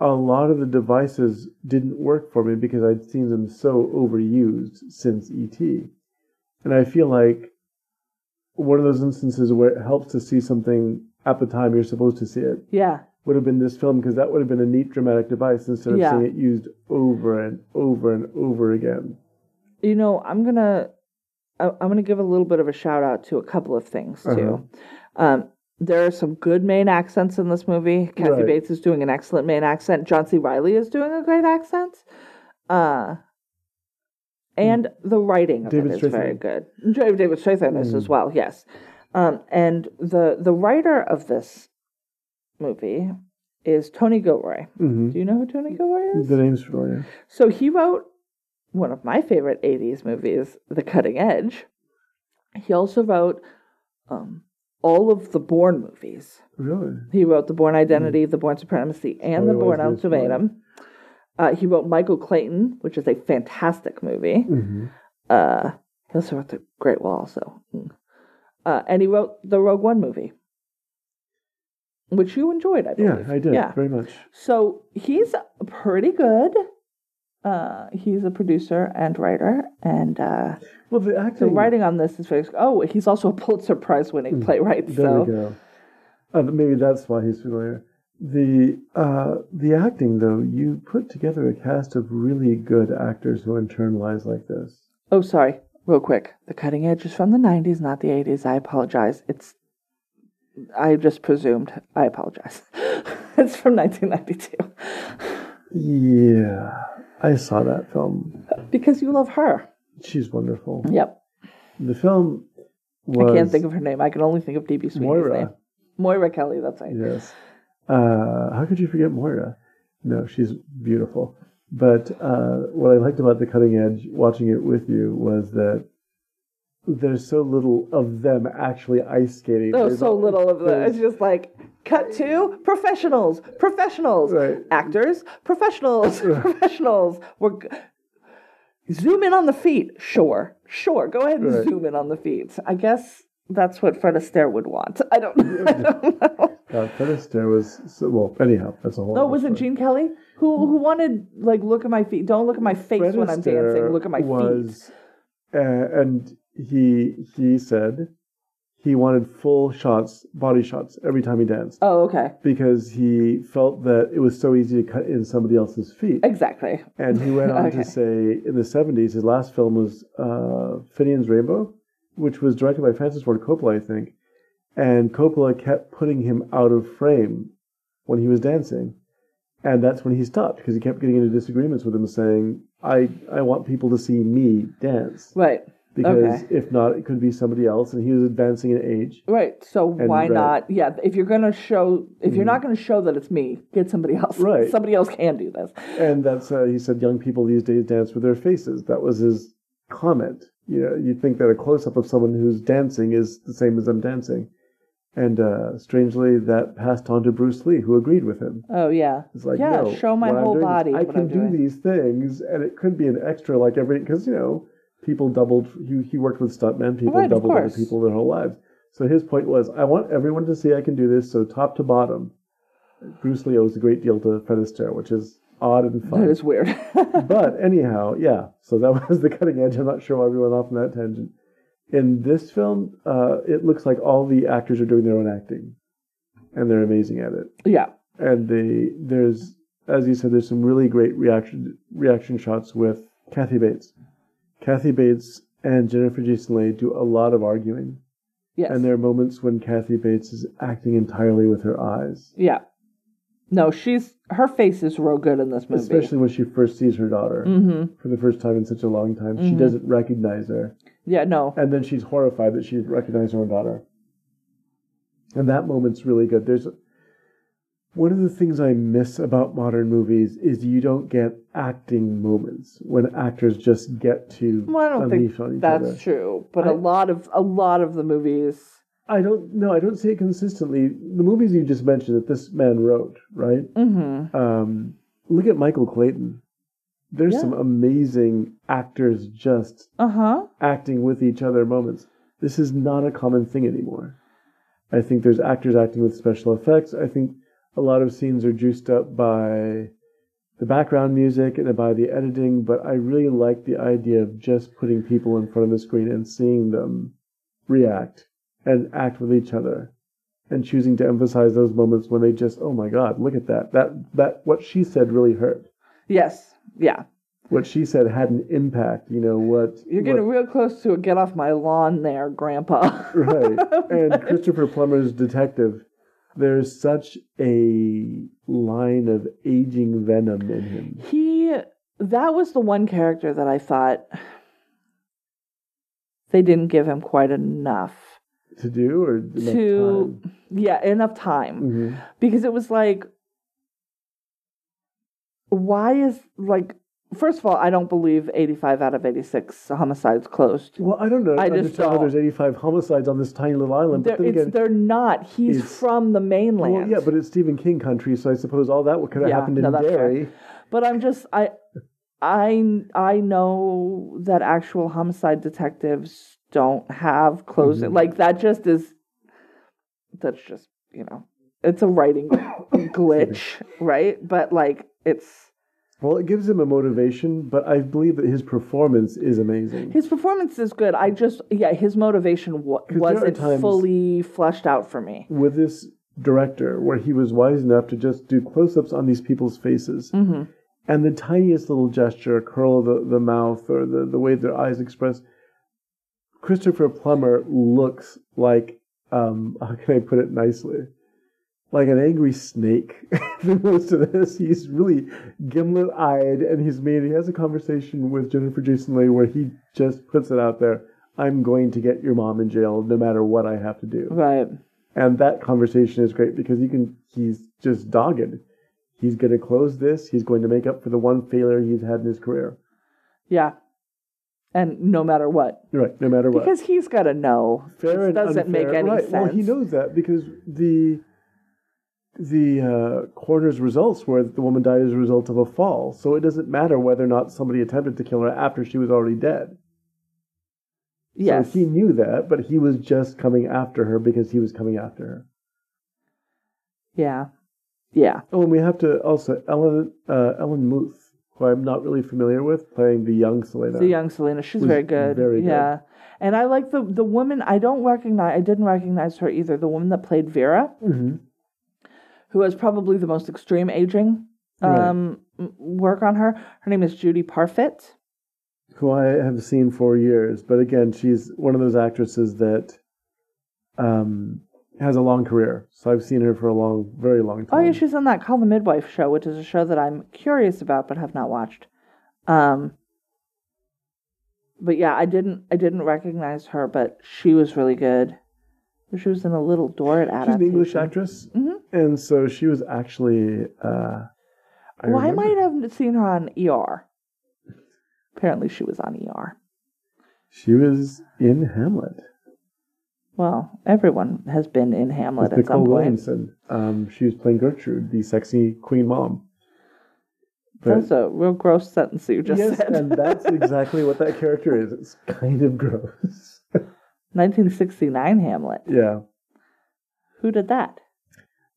a lot of the devices didn't work for me because I'd seen them so overused since ET. And I feel like one of those instances where it helps to see something at the time you're supposed to see it Yeah. would have been this film because that would have been a neat dramatic device instead of Yeah. seeing it used over and over and over again. You know, I'm gonna I'm gonna give a little bit of a shout out to a couple of things too. Uh-huh. Um, there are some good Maine accents in this movie. Kathy Right. Bates is doing an excellent Maine accent. John C. Reilly is doing a great accent. Uh, and the writing of David it is very good. David Strathairn is Mm. as well. Yes, um, and the the writer of this movie is Tony Gilroy. hmm Do you know who Tony Gilroy is? The name's familiar. So he wrote one of my favorite 80s movies, The Cutting Edge. He also wrote um, all of the Bourne movies. Really? He wrote The Bourne Identity, The Bourne Supremacy, and The Bourne known for it. Ultimatum. Uh, he wrote Michael Clayton, which is a fantastic movie. hmm Uh, he also wrote The Great Wall, so. mm. Uh, and he wrote the Rogue One movie, which you enjoyed, I believe. Yeah. I did Yeah. very much. So he's pretty good. Uh, he's a producer and writer, and uh, Well, the the acting. writing on this is very. Oh, he's also a Pulitzer Prize winning playwright. Hmm. There we go. Uh, maybe that's why he's familiar. The uh, the acting, though, you put together a cast of really good actors who internalize like this. oh, sorry, real quick. The Cutting Edge is from the '90s, not the '80s. I apologize. It's. I just presumed. I apologize. it's from 1992 Yeah, I saw that film. because you love her. She's wonderful. Yep. The film was I can't think of her name. I can only think of DB Sweeney's Moira. name. Moira Kelly. That's right. Yes. Uh, how could you forget Moira? No, she's beautiful. But uh, what I liked about The Cutting Edge, watching it with you, was that there's so little of them actually ice skating. Oh, There's so all- little of there's- It's just like cut to professionals, professionals, Right. actors, professionals, professionals. We're g- zoom in on the feet. Sure, sure. Go ahead and Right. zoom in on the feet. I guess that's what Fred Astaire would want. I don't. I don't know. God, Fred Astaire was so, well. Anyhow, that's a whole. No, was it. Gene Kelly who who wanted like look at my feet? Don't look at my face Fred when I'm dancing. Look at my feet. uh, and he he said he wanted full shots, body shots every time he danced Oh, okay, because he felt that it was so easy to cut in somebody else's feet. exactly. And he went on Okay. to say in the 70s, his last film was uh, Finian's Rainbow, which was directed by Francis Ford Coppola, I think. And Coppola kept putting him out of frame when he was dancing. And that's when he stopped because he kept getting into disagreements with him, saying, I, I want people to see me dance. Right, Because Okay. if not, it could be somebody else. And he was advancing in age. right. So why right. not? Yeah, if you're gonna show, if you're not gonna show that it's me, get somebody else. Right. Somebody else can do this. And that's uh, he said young people these days dance with their faces. That was his comment. You know, you'd think that a close up of someone who's dancing is the same as them dancing. And uh, strangely, that passed on to Bruce Lee, who agreed with him. Oh yeah. It's like, yeah, no, show my whole this, body. I what can do doing. these things, and it could be an extra, like every because you know people doubled. He he worked with stuntmen. People Right, doubled other people their whole lives. So his point was, I want everyone to see I can do this. So top to bottom, Bruce Lee owes a great deal to Fred Astaire, which is odd and fun. That is weird. but anyhow, yeah. So that was the cutting edge. I'm not sure why we went off on that tangent. In this film, uh, it looks like all the actors are doing their own acting, and they're amazing at it. yeah. And they there's, as you said, there's some really great reaction reaction shots with Kathy Bates. Kathy Bates and Jennifer Jason Leigh do a lot of arguing, Yes. and there are moments when Kathy Bates is acting entirely with her eyes, yeah. No, she's her face is real good in this movie. especially when she first sees her daughter Mm-hmm. for the first time in such a long time. She Mhm. doesn't recognize her. Yeah. No. and then she's horrified that she recognized her own daughter. And that moment's really good. There's one of the things I miss about modern movies is you don't get acting moments when actors just get to Well, I don't think on each that's other. true, but I- a lot of a lot of the movies. I don't know. I don't see it consistently. The movies you just mentioned that this man wrote, right? Mm-hmm. Um, look at Michael Clayton. There's Yeah. some amazing actors just Uh huh. acting with each other moments. This is not a common thing anymore. I think there's actors acting with special effects. I think a lot of scenes are juiced up by the background music and by the editing, but I really like the idea of just putting people in front of the screen and seeing them react and act with each other and choosing to emphasize those moments when they just, oh my God, look at that. That that what she said really hurt. Yes. Yeah. What she said had an impact, you know, what You're getting what- real close to a get off my lawn there, Grandpa. Right. And Christopher Plummer's detective, there's such a line of aging venom in him. he that was the one character that I thought they didn't give him quite enough To do or to time? yeah, enough time. Mhm. Because it was like why is like first of all, I don't believe 85 out of 86 homicides closed. Well, I don't know. I just understand don't. there's 85 homicides on this tiny little island, They're, but then again, they're not. He's from the mainland. well, yeah, but it's Stephen King country, so I suppose all that could have Yeah, happened no, in fair. Derry. But I'm just I I I know that actual homicide detectives don't have closing. Mhm. Like that just is that's just, you know, it's a writing glitch, right? But like it's Well, it gives him a motivation, but I believe that his performance is amazing. his performance is good. I just yeah, his motivation wa- 'Cause there are wasn't fully fleshed out for me. With this director, where he was wise enough to just do close ups on these people's faces. hmm and the tiniest little gesture, a curl of the, the mouth or the, the way their eyes express. Christopher Plummer looks like, um, how can I put it nicely? Like an angry snake through most of this. He's really gimlet eyed and he's made, he has a conversation with Jennifer Jason Leigh where he just puts it out there I'm going to get your mom in jail no matter what I have to do. Right. And that conversation is great because you can he's just dogged. He's going to close this. He's going to make up for the one failure he's had in his career. Yeah. And no matter what. Right, no matter what. Because he's got to know. Fair This and doesn't make unfair. any right. sense. Well, he knows that because the the uh, coroner's results were that the woman died as a result of a fall. So it doesn't matter whether or not somebody attempted to kill her after she was already dead. Yes. So he knew that, but he was just coming after her because he was coming after her. Yeah. Yeah. Oh, and we have to also Ellen uh, Ellen Muth, who I'm not really familiar with, playing the young Selena. The young Selena, she's very good. very good. Yeah. And I like the the woman I don't recognize I didn't recognize her either. The woman that played Vera, hmm who has probably the most extreme aging um m- work on her. Her name is Judy Parfitt. Who I have seen for years, but again, she's one of those actresses that um, has a long career. So I've seen her for a long, very long time. Oh yeah, she's on that Call the Midwife show, which is a show that I'm curious about but have not watched. Um but yeah, I didn't I didn't recognize her, but she was really good. She was in a little Dorrit She's an. English actress, Mhm. And so she was actually. Uh, I well, I might have seen her on ER. Apparently, she was on ER. She was in Hamlet. Well, everyone has been in Hamlet with at some Nicole point. Williamson. Um, she was playing Gertrude, the sexy queen mom. But- That's a real gross sentence you just yes, said. and that's exactly what that character is. It's kind of gross. 1969 Hamlet. yeah. Who did that?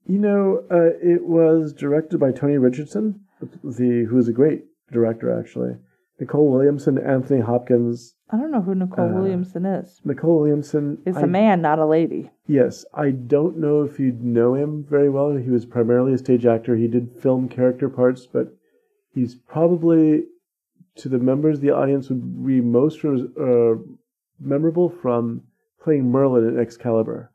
You know, uh, it was directed by Tony Richardson, the who's a great director actually. Nicole Williamson, Anthony Hopkins. I don't know who Nicole Uh, Williamson is. Nicole Williamson. It's I- a man, not a lady. Yes, I don't know if you know him very well. He was primarily a stage actor. He did film character parts, but he's probably to the members of the audience would be most uh, memorable from playing Merlin in Excalibur,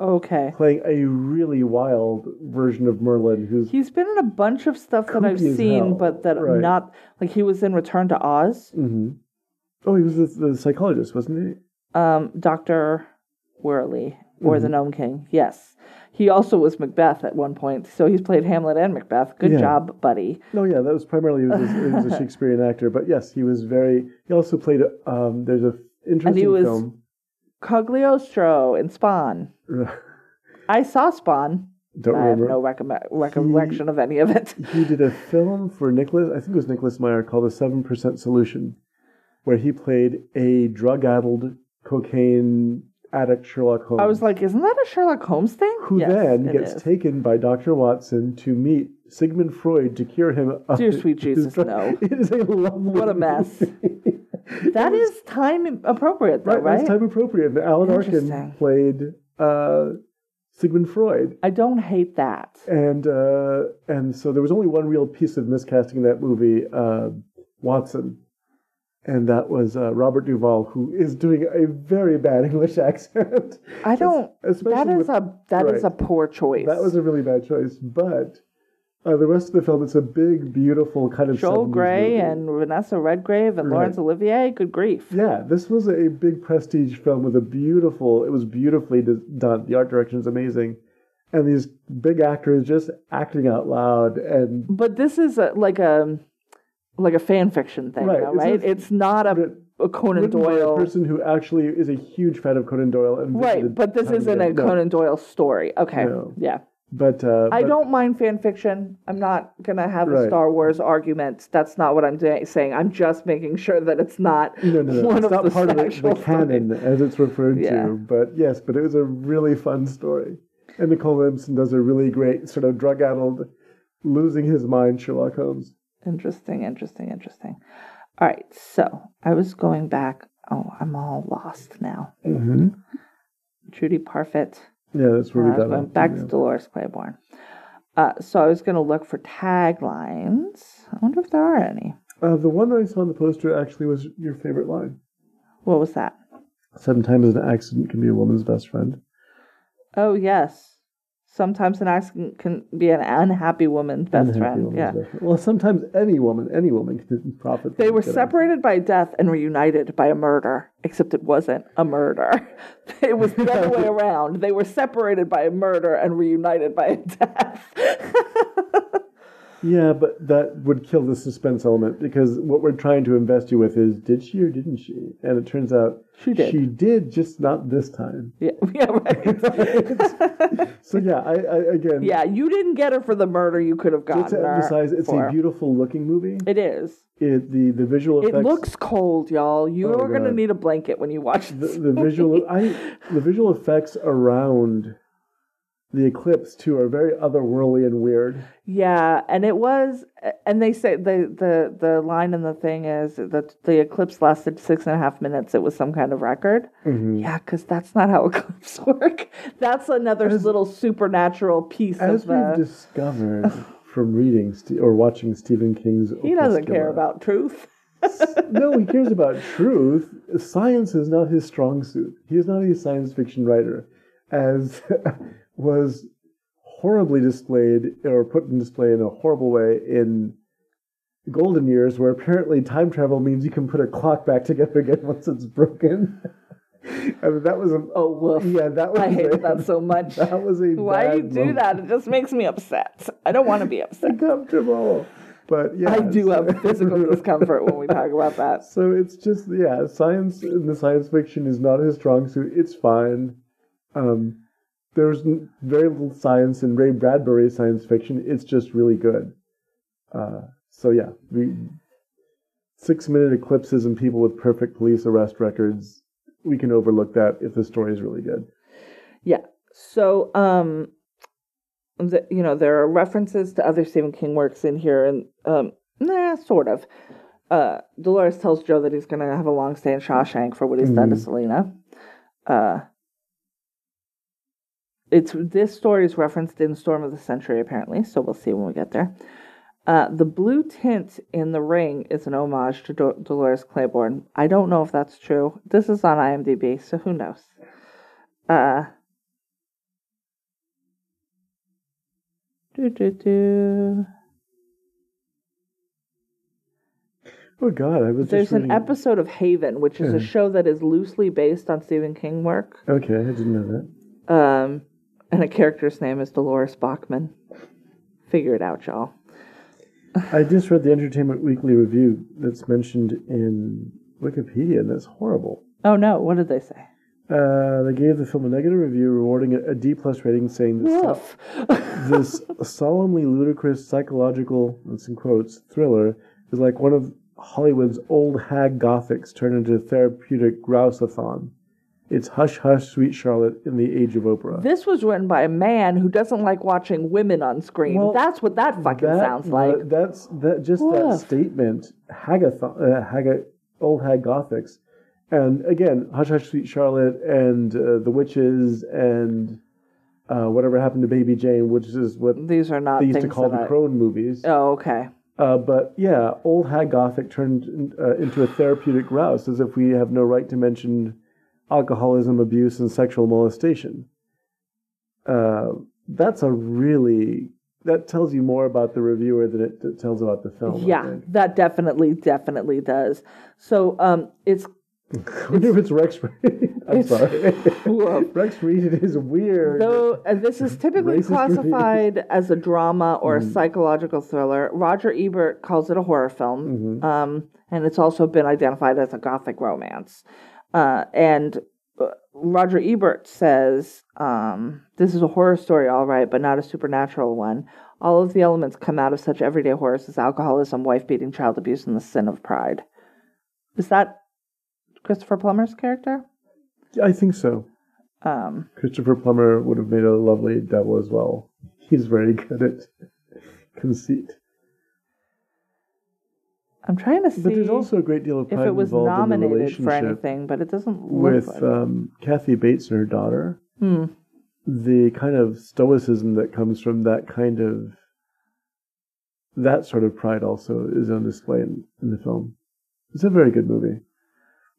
Okay. playing a really wild version of Merlin who's He's been in a bunch of stuff that I've as seen, hell. but that Right. not like he was in Return to Oz. Mhm. oh he was the, the psychologist, wasn't he? Um, Doctor Worley or Mm-hmm. the Nome King. Yes, he also was Macbeth at one point. So he's played Hamlet and Macbeth. Good Yeah. job, buddy. No, yeah, that was primarily he was, a, he was a Shakespearean actor, but yes, he was very. He also played. Um, there's a interesting was- film. Cogliostro in Spawn. I saw Spawn. Don't I have remember. no recomm- recollection of any of it. He did a film for Nicholas, I think it was Nicholas Meyer, called The Seven Percent Solution, where he played a drug-addled cocaine addict Sherlock Holmes. I was like, isn't that a Sherlock Holmes thing? who Yes, then gets is. taken by Dr. Watson to meet Sigmund Freud to cure him of Dear sweet Jesus, drug- no. It is a lovely What a mess. That is time appropriate, though, right, right? That's time appropriate. Alan Arkin played uh, Sigmund Freud. I don't hate that. and uh, and so there was only one real piece of miscasting in that movie, uh, Watson, and that was uh, Robert Duvall, who is doing a very bad English accent. I don't. especially That is with- a that is right. a poor choice. That was a really bad choice, but uh, the rest of the film, it's a big, beautiful kind of Joel Grey movie. and Vanessa Redgrave and Right. Laurence Olivier. Good grief. Yeah, this was a big prestige film with a beautiful. It was beautifully done. The art direction is amazing, and these big actors just acting out loud. And But this is a, like a like a fan fiction thing, Right, though, it's a- It's not a, a Conan written by a Doyle. person who actually is a huge fan of Conan Doyle. And Right, but this isn't a. No, Conan Doyle story. Okay, No. yeah. But uh, I but- don't mind fan fiction. I'm not gonna have a Star Wars argument. That's not what I'm da- saying. I'm just making sure that it's not No, no, no. one It's of not the part of the, the canon as it's referred Yeah. to. But yes, but it was a really fun story. And Nicol Williamson does a really great sort of drug-addled, losing his mind Sherlock Holmes. Interesting, interesting, interesting. All right, so I was going back. Oh, I'm all lost now. Mm-hmm. Judy Parfitt. Yeah, that's where Uh, we got going back to, to yeah. Dolores Claiborne. Uh, so I was going to look for taglines. I wonder if there are any. Uh, the one that I saw on the poster actually was your favorite line. What was that? Sometimes an accident can be a woman's best friend. Oh, yes. Sometimes an accident can be an unhappy woman's best Unhappy friend. woman's Yeah. best friend. Well, sometimes any woman, any woman can profit. They were separated by death and reunited by a murder, except it wasn't a murder. It was the other way around. They were separated by a murder and reunited by a death. Yeah, but that would kill the suspense element because what we're trying to invest you with is did she or didn't she? And it turns out She did. She did, just not this time. yeah, yeah, right. So yeah, I, I again, yeah, you didn't get her for the murder you could have gotten just to her emphasize, it's for. a beautiful looking movie. It is. It the the visual Effects, It looks cold, y'all. You Oh, are going to need a blanket when you watch the, the visual I the visual effects around the eclipse too are very otherworldly and weird. Yeah, and it was, and they say the the the line in the thing is that the eclipse lasted six and a half minutes. It was some kind of record. Mm-hmm. Yeah, because that's not how eclipses work. That's another little supernatural piece As we've discovered from reading Ste- or watching Stephen King's, he doesn't care about truth. no, he cares about truth. Science is not his strong suit. He is not a science fiction writer, as was horribly displayed or put in display in a horrible way in Golden Years, where apparently time travel means you can put a clock back together again once it's broken. I mean, that was a Oh, woof. yeah, that was I a, hate that so much. That was a Why bad you do moment. that? It just makes me upset. I don't want to be upset. Uncomfortable, but yeah, I do have physical discomfort when we talk about that. So it's just yeah, science in the science fiction is not his strong suit. It's fine. Um, there's very little science in Ray Bradbury's science fiction. It's just really good. Uh, so yeah, we six minute eclipses and people with perfect police arrest records. We can overlook that if the story is really good. Yeah. So, um, the, you know, there are references to other Stephen King works in here, and um, nah, sort of. Uh, Dolores tells Joe that he's going to have a long stay in Shawshank for what he's done to Selena. Uh, it's this story is referenced in Storm of the Century, apparently. So we'll see when we get there. Uh, the blue tint in the ring is an homage to Do- Dolores Claiborne. I don't know if that's true. This is on IMDb, so who knows? Uh, do, do, do. Oh God, I was There's just an episode of Haven, which is a show that is loosely based on Stephen King work. Okay, I didn't know that. Um, and a character's name is Dolores Bachman. Figure it out, y'all. I just read the Entertainment Weekly review that's mentioned in Wikipedia, and that's horrible. Oh no, what did they say? Uh, they gave the film a negative review, rewarding it a D plus rating, saying that so- this solemnly ludicrous psychological, that's in quotes, thriller is like one of Hollywood's old hag gothics turned into a therapeutic grouseathon. It's Hush Hush, Sweet Charlotte in the age of Oprah. This was written by a man who doesn't like watching women on screen. Well, That's what that fucking That- sounds like. uh, that's that just that statement, hagathon, uh, haga, old hag gothics, and again, Hush Hush, Sweet Charlotte, and uh, the witches, and uh, whatever happened to Baby Jane, which is what These are not they used to call the I- Crone movies. Oh, okay. Uh, but yeah, old hag gothic turned uh, into a therapeutic rouse, as if we have no right to mention alcoholism, abuse, and sexual molestation. Uh, that's a really that tells you more about the reviewer than it tells about the film. Yeah, that definitely, definitely does. So, um, it's I wonder if it's Rex Reed. I'm It's- sorry. Rex Reed is weird. though uh, this is typically classified as a drama or Mm-hmm. a psychological thriller. Roger Ebert calls it a horror film, Mm-hmm. um, and it's also been identified as a gothic romance. Uh, and uh, Roger Ebert says um, this is a horror story, all right, but not a supernatural one. All of the elements come out of such everyday horrors as alcoholism, wife beating, child abuse, and the sin of pride. Is that Christopher Plummer's character? I think so. Um, Christopher Plummer would have made a lovely devil as well. He's very good at conceit. I'm trying to see But there's also a great deal of if pride it was involved in the nominated relationship for anything, but it doesn't look with like um, Kathy Bates and her daughter. Hmm. The kind of stoicism that comes from that kind of that sort of pride also is on display in, in the film. It's a very good movie.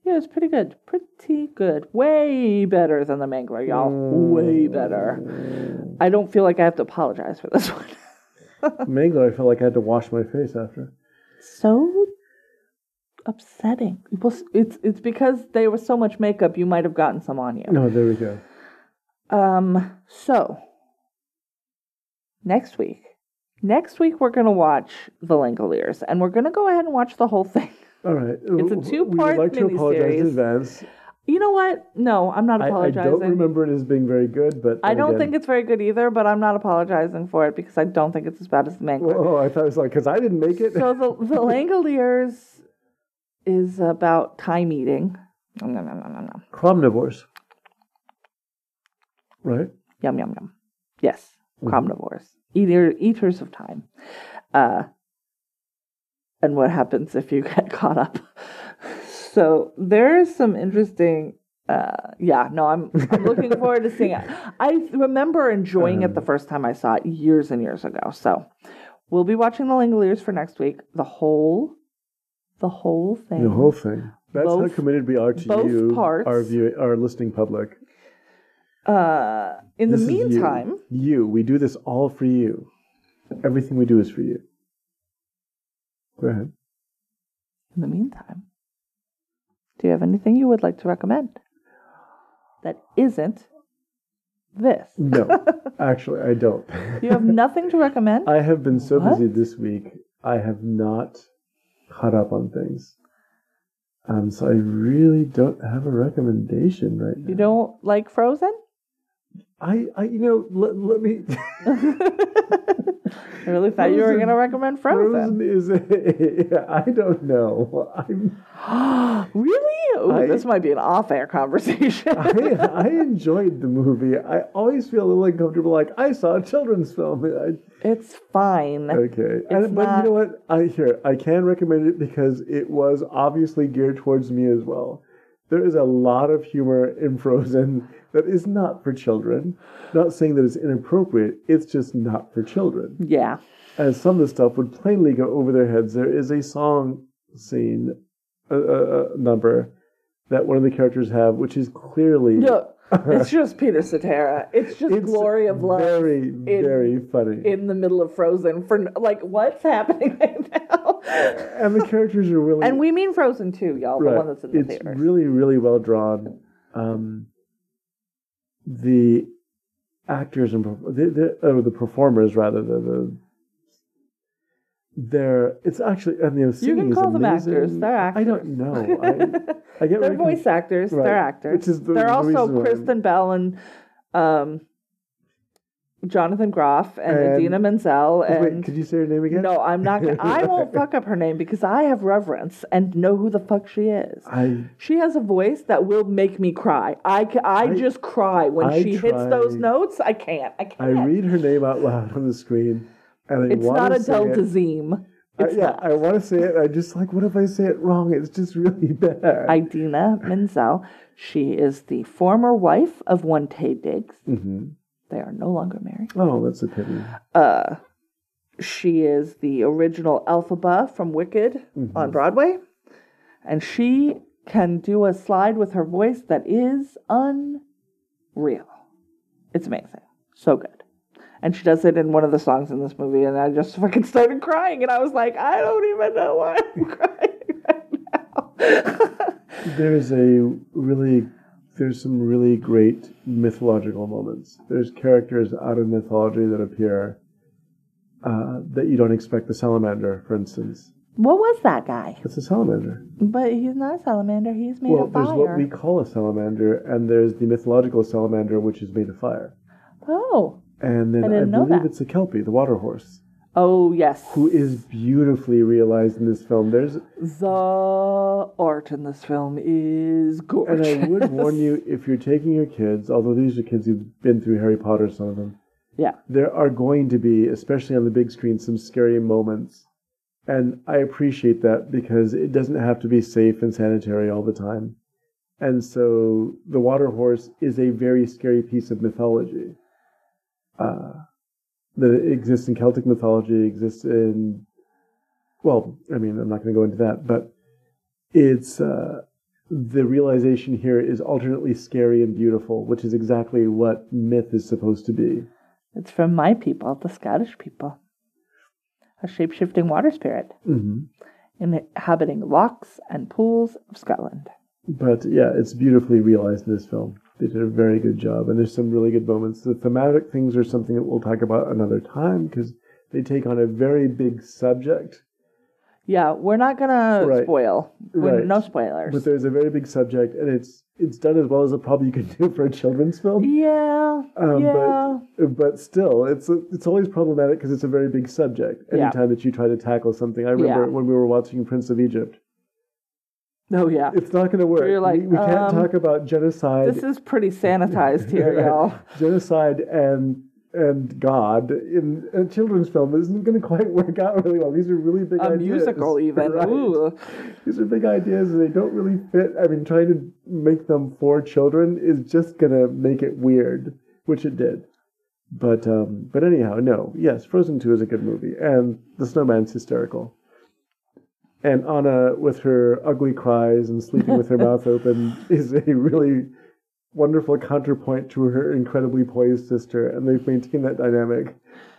Yeah, it's pretty good. Pretty good. Way better than the Mangler, y'all. Way better. I don't feel like I have to apologize for this one. Mangler, I felt like I had to wash my face after. So upsetting. Well, it's it's because there was so much makeup. You might have gotten some on you. No, there we go. Um. So next week, next week we're gonna watch The Langoliers, and we're gonna go ahead and watch the whole thing. All right. It's a two-part would like to apologize miniseries. in advance. You know what? No, I'm not I, I apologizing. don't remember it as being very good, but I then don't again- think it's very good either, but I'm not apologizing for it because I don't think it's as bad as the Mangler. Oh, I thought it was like because I didn't make it. so the the Langoliers is about time eating. Nom, nom, nom, nom, nom, nom. Cromnivores, right? Yum yum yum. Yes, cromnivores, eater eaters of time. Uh, and what happens if you get caught up? So there's some interesting. Uh, yeah, no, I'm I'm looking forward to seeing it. I remember enjoying it the Um, first time I saw it years and years ago. So we'll be watching the Langoliers for next week. The whole, the whole thing. The whole thing. That's how Both- committed we are to you, parts. our view, our listening public. Uh, in This the is you. meantime, you. We do this all for you. Everything we do is for you. Go ahead. in the meantime, do you have anything you would like to recommend that isn't this? No, actually, I don't. You have nothing to recommend? I have been so What? busy this week. I have not caught up on things. Um, so I really don't have a recommendation right now. You don't like Frozen? I, I, you know, let, let me. I really thought you were going to recommend Frozen. Frozen is. A, I don't know. I'm, really? Ooh, I- this might be an off-air conversation. I, I enjoyed the movie. I always feel a little uncomfortable. Like I saw a children's film. I, it's fine. Okay, and, but not- you know what? I here I can recommend it because it was obviously geared towards me as well. There is a lot of humor in Frozen that is not for children. Not saying that it's inappropriate. It's just not for children. Yeah. And some of the stuff would plainly go over their heads. There is a song scene, a, number that one of the characters have, which is clearly it's just Peter Cetera. It's just it's glory of love Very, very funny. in the middle of Frozen. For like, what's happening right now? and the characters are really And we mean Frozen too, y'all. The one that's in the it's theaters. really, really well drawn. Um, the actors and the, the, oh, the performers rather the, the they're it's actually and the singing you can call them actors. They're actors. I don't know. I, I get They're very voice actors. Right. They're actors. Which is the- They're also Kristen Bell and um, Jonathan Groff and, And- Adina Menzel Wait, and. could you say her name again? no, I'm not. Gonna, I won't fuck up her name because I have reverence and know who the fuck she is. I She has a voice that will make me cry. I, I, I- just cry when I she hits those notes. I can't. I can't. I read her name out loud on the screen, and I it's not Adele it. I- yeah, not. I want to say it. I just like, what if I say it wrong? It's just really bad. Idina Menzel. She is the former wife of one Taye Diggs. hmm They are no longer married. Oh, that's a pity. Uh, she is the original Elphaba from Wicked Mm-hmm. on Broadway, and she can do a slide with her voice that is unreal. It's amazing, so good. And she does it in one of the songs in this movie, and I just fucking started crying, and I was like, I don't even know why I'm crying right now. There's a really, there's some really great mythological moments. There's characters out of mythology that appear uh, that you don't expect. The salamander, for instance, what was that guy? it's a salamander. But he's not a salamander. He's made Well, of there's what we call a salamander, and there's the mythological salamander, which is made of fire. Oh, And then I I, believe that. it's a kelpie, the water horse, oh yes. who is beautifully realized in this film. There's The art in this film is gorgeous. And. I would warn you if you're taking your kids, although these are kids who've been through Harry Potter, some of them, Yeah. there are going to be, especially on the big screen, some scary moments. And I appreciate that because it doesn't have to be safe and sanitary all the time. And so the water horse is a very scary piece of mythology. Uh, that exists in Celtic mythology, exists in, well, I mean, I'm not going to go into that, but it's, uh, the realization here is alternately scary and beautiful, which is exactly what myth is supposed to be. It's from my people, the Scottish people. A shape shifting water spirit hmm inhabiting lochs and pools of Scotland. But yeah, it's beautifully realized in this film. They did a very good job, and there's some really good moments. The thematic things are something that we'll talk about another time because they take on a very big subject. Yeah, we're not gonna Right. spoil. We're- Right. No spoilers. But there's a very big subject, and it's it's done as well as it probably you could do for a children's film. yeah, Um, yeah. But but still, it's it's always problematic because it's a very big subject. Yeah. Anytime that you try to tackle something, I remember Yeah. when we were watching Prince of Egypt. Oh yeah. It's not going to work. You're like, we, we can't um, talk about genocide. This is pretty sanitized here, y'all. genocide and and God in a children's film isn't going to quite work out really well. These are really big A ideas. musical, even. Right. These are big ideas and they don't really fit. I mean, trying to make them for children is just going to make it weird, which it did. But um, but anyhow, no. Yes, Frozen Two is a good movie, and the snowman's hysterical. And Anna, with her ugly cries and sleeping with her mouth open, is a really wonderful counterpoint to her incredibly poised sister, and they've maintained that dynamic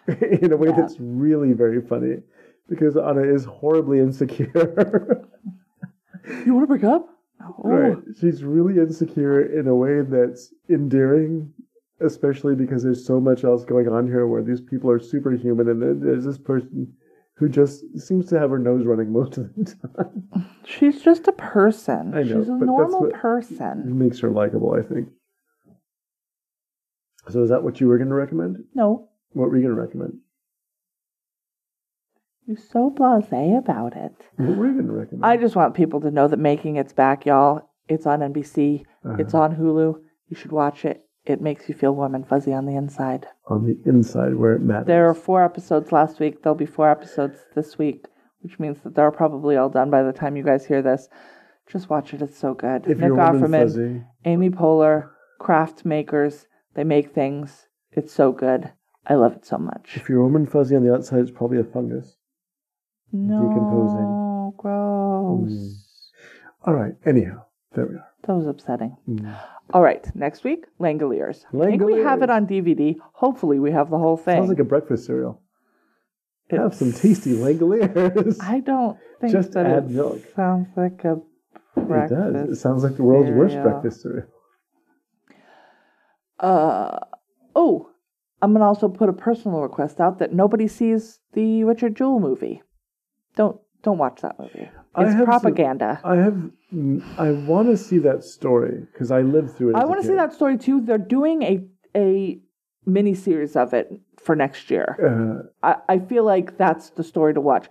in a way Yeah. that's really very funny because Anna is horribly insecure. You want to break up? Oh. right. She's really insecure in a way that's endearing, especially because there's so much else going on here where these people are superhuman, and there's this person who just seems to have her nose running most of the time. She's just a person. I know, She's a normal person. makes her likable, I think. So is that what you were going to recommend? No, What were you going to recommend? you're so blasé about it. What were you going to recommend? I just want people to know that Making It's back, y'all. It's on NBC. Uh-huh. It's on Hulu. You should watch it. It makes you feel warm and fuzzy on the inside. on the inside where it matters. There are four episodes last week. There'll be four episodes this week, which means that they're probably all done by the time you guys hear this. Just watch it. It's so good. if Nick you're warm and Offerman, fuzzy, Amy Poehler, craft makers. They make things. It's so good. I love it so much. if you're warm and fuzzy on the outside, it's probably a fungus. No, Decomposing. gross. Mm. All right. Anyhow, there we are. That was upsetting. Mm. All right, next week, Langoliers. I think we have it on DVD. Hopefully, we have the whole thing. Sounds like a breakfast cereal. Have some tasty Langoliers. I don't think Just that add it milk. sounds like a it does. It sounds like the world's worst breakfast cereal. Uh oh, I'm gonna also put a personal request out that nobody sees the Richard Jewell movie. Don't don't watch that movie. I It's some- propaganda. I have. I want to see that story because I lived through it. I want to see that story too. They're doing a a mini series of it for next year. Uh, I, I feel like that's the story to watch.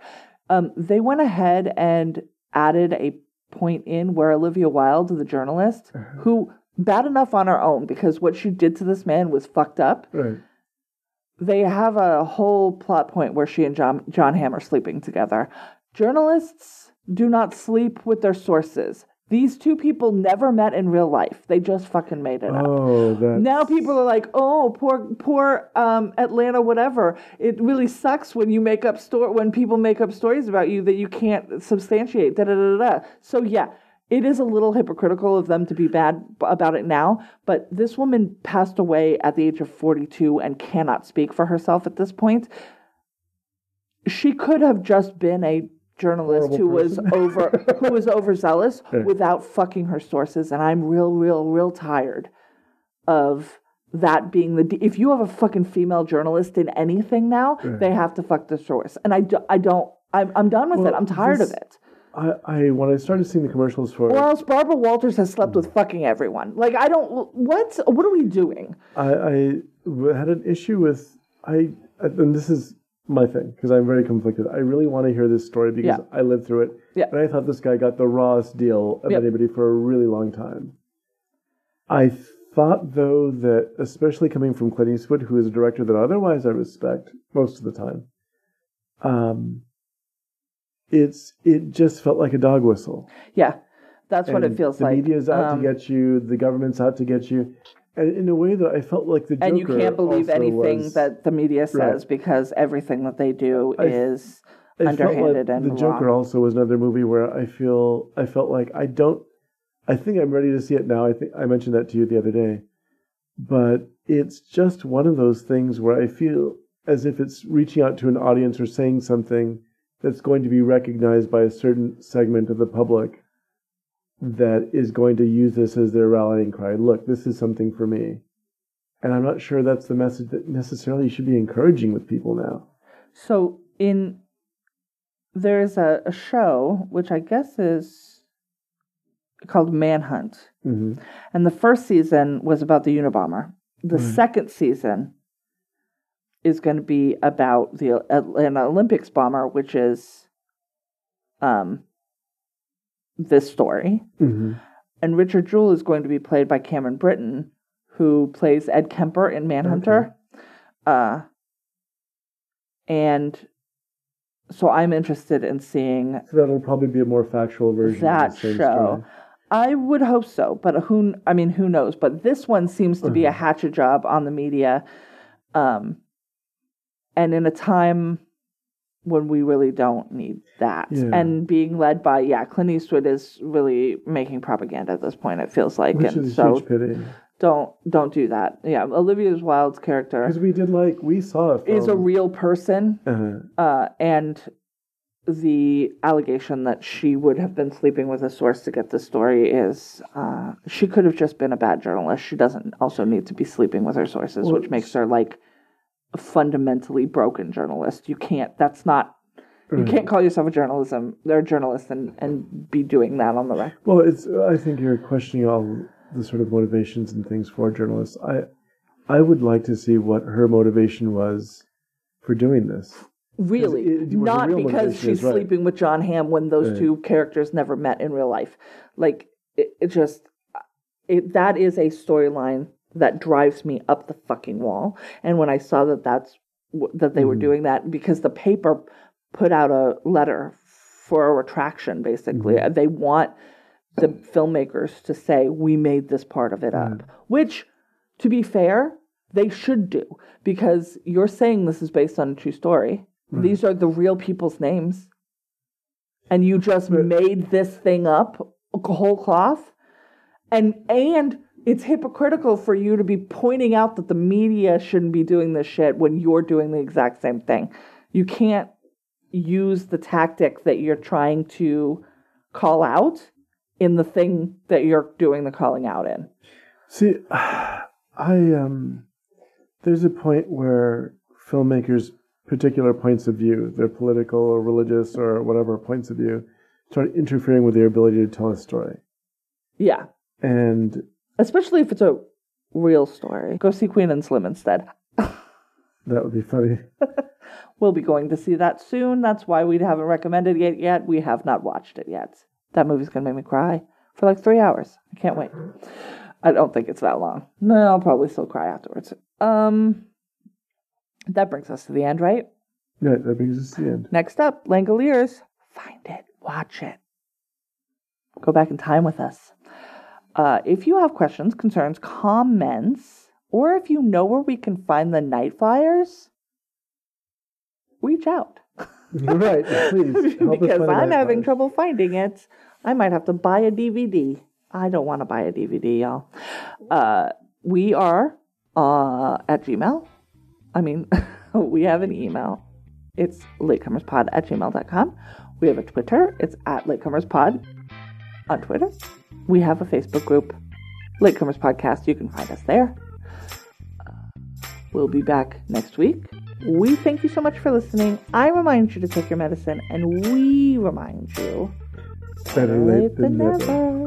Um, they went ahead and added a point in where Olivia Wilde, the journalist, Uh-huh. who bad enough on her own because what she did to this man was fucked up. right. They have a whole plot point where she and John Jon Hamm are sleeping together. Journalists do not sleep with their sources. These two people never met in real life. They just fucking made it up. Oh, that. Now people are like, "Oh, poor, poor um, Atlanta, whatever." It really sucks when you make up store when people make up stories about you that you can't substantiate. Da da da da. So yeah, it is a little hypocritical of them to be bad about it now. But this woman passed away at the age of forty-two and cannot speak for herself at this point. She could have just been a journalist Horrible who was over who was overzealous without fucking her sources and i'm real real real tired of that being the de- if you have a fucking female journalist in anything now they have to fuck the source and i, do, I don't I'm, I'm done with Well, it i'm tired this- of it. I, I when I started seeing the commercials for or it, else barbara walters has slept hmm. with fucking everyone. Like i don't what what are we doing? I, I had an issue with I, and this is my thing because I'm very conflicted. I really want to hear this story because Yeah. I lived through it, Yeah. and I thought this guy got the rawest deal of Yep. anybody for a really long time. I thought though that, especially coming from Clint Eastwood, who is a director that otherwise I respect most of the time, um, it's it just felt like a dog whistle. yeah that's what it feels the like The media's out Um, to get you. The government's out to get you. And in a way that I felt like the Joker and you can't believe anything was- that the media says Right. because everything that they do I- is I felt like underhanded and the Joker also was another movie where I feel I felt like I don't. I think I'm ready to see it now. I think I mentioned that to you the other day, but it's just one of those things where I feel as if it's reaching out to an audience or saying something that's going to be recognized by a certain segment of the public that is going to use this as their rallying cry. Look, this is something for me. And I'm not sure that's the message that necessarily you should be encouraging with people now. So in there's a, a show which I guess is called Manhunt, hmm and the first season was about the Unabomber. The Right. second season is going to be about the Atlanta Olympics bomber, which is um this story. hmm And Richard Jewell is going to be played by Cameron Britton, who plays Ed Kemper in Manhunter. Uh, and so I'm interested in seeing So that'll probably be a more factual version that of the same show. story. I would hope so, but who? I mean, who knows? But this one seems to be a Uh-huh. hatchet job on the media, um, and in a time when we really don't need that, Yeah. and being led by yeah, Clint Eastwood is really making propaganda at this point. It feels like, Which and so pity. don't don't do that. Yeah, Olivia Wilde's character Because we did like, we saw is a real person, uh, uh, and the allegation that she would have been sleeping with a source to get the story is uh, she could have just been a bad journalist. She doesn't also need to be sleeping with her sources, Well, which makes her like a fundamentally broken journalist. You can't. That's not. You Right. can't call yourself a journalism. They're a journalist and and be doing that on the record. well, it's, I think you're questioning all the sort of motivations and things for journalists. I, I would like to see what her motivation was for doing this. Really, it- not real because she's right. sleeping with Jon Hamm when those Right. two characters never met in real life. Like it, it just it that is a storyline that drives me up the fucking wall. And when I saw that that's that they were Mhm. doing that because the paper put out a letter for a retraction, basically, Mm-hmm. they want the filmmakers to say we made this part of it up, which, to be fair, they should do because you're saying this is based on a true story. These are the real people's names. And you just made this thing up whole cloth. And and it's hypocritical for you to be pointing out that the media shouldn't be doing this shit when you're doing the exact same thing. You can't use the tactic that you're trying to call out in the thing that you're doing the calling out in. See, I um, there's a point where filmmakers particular points of view, their political or religious or whatever points of view, start interfering with their ability to tell a story. Yeah. And Especially if it's a real story. Go see Queen and Slim instead. that would be funny. We'll be going to see that soon. That's why we haven't recommended it yet. We have not watched it yet. That movie's going to make me cry for like three hours. I can't wait. I don't think it's that long. No, I'll probably still cry afterwards. Um, that brings us to the end, right? Yeah, that brings us to the end. Next up, Langoliers. Find it, watch it. Go back in time with us. Uh, if you have questions, concerns, comments, or if you know where we can find the night flyers, reach out. right, please. Because I'm having Flyers. trouble finding it. I might have to buy a DVD. I don't want to buy a DVD, y'all. Uh, we are uh, at Gmail. I mean, we have an email. It's latecomerspod at gmail.com. We have a Twitter. It's at latecomerspod on Twitter. We have a Facebook group, Latecomers Podcast. You can find us there. We'll be back next week. We thank you so much for listening. I remind you to take your medicine, and we remind you Better late than never. never.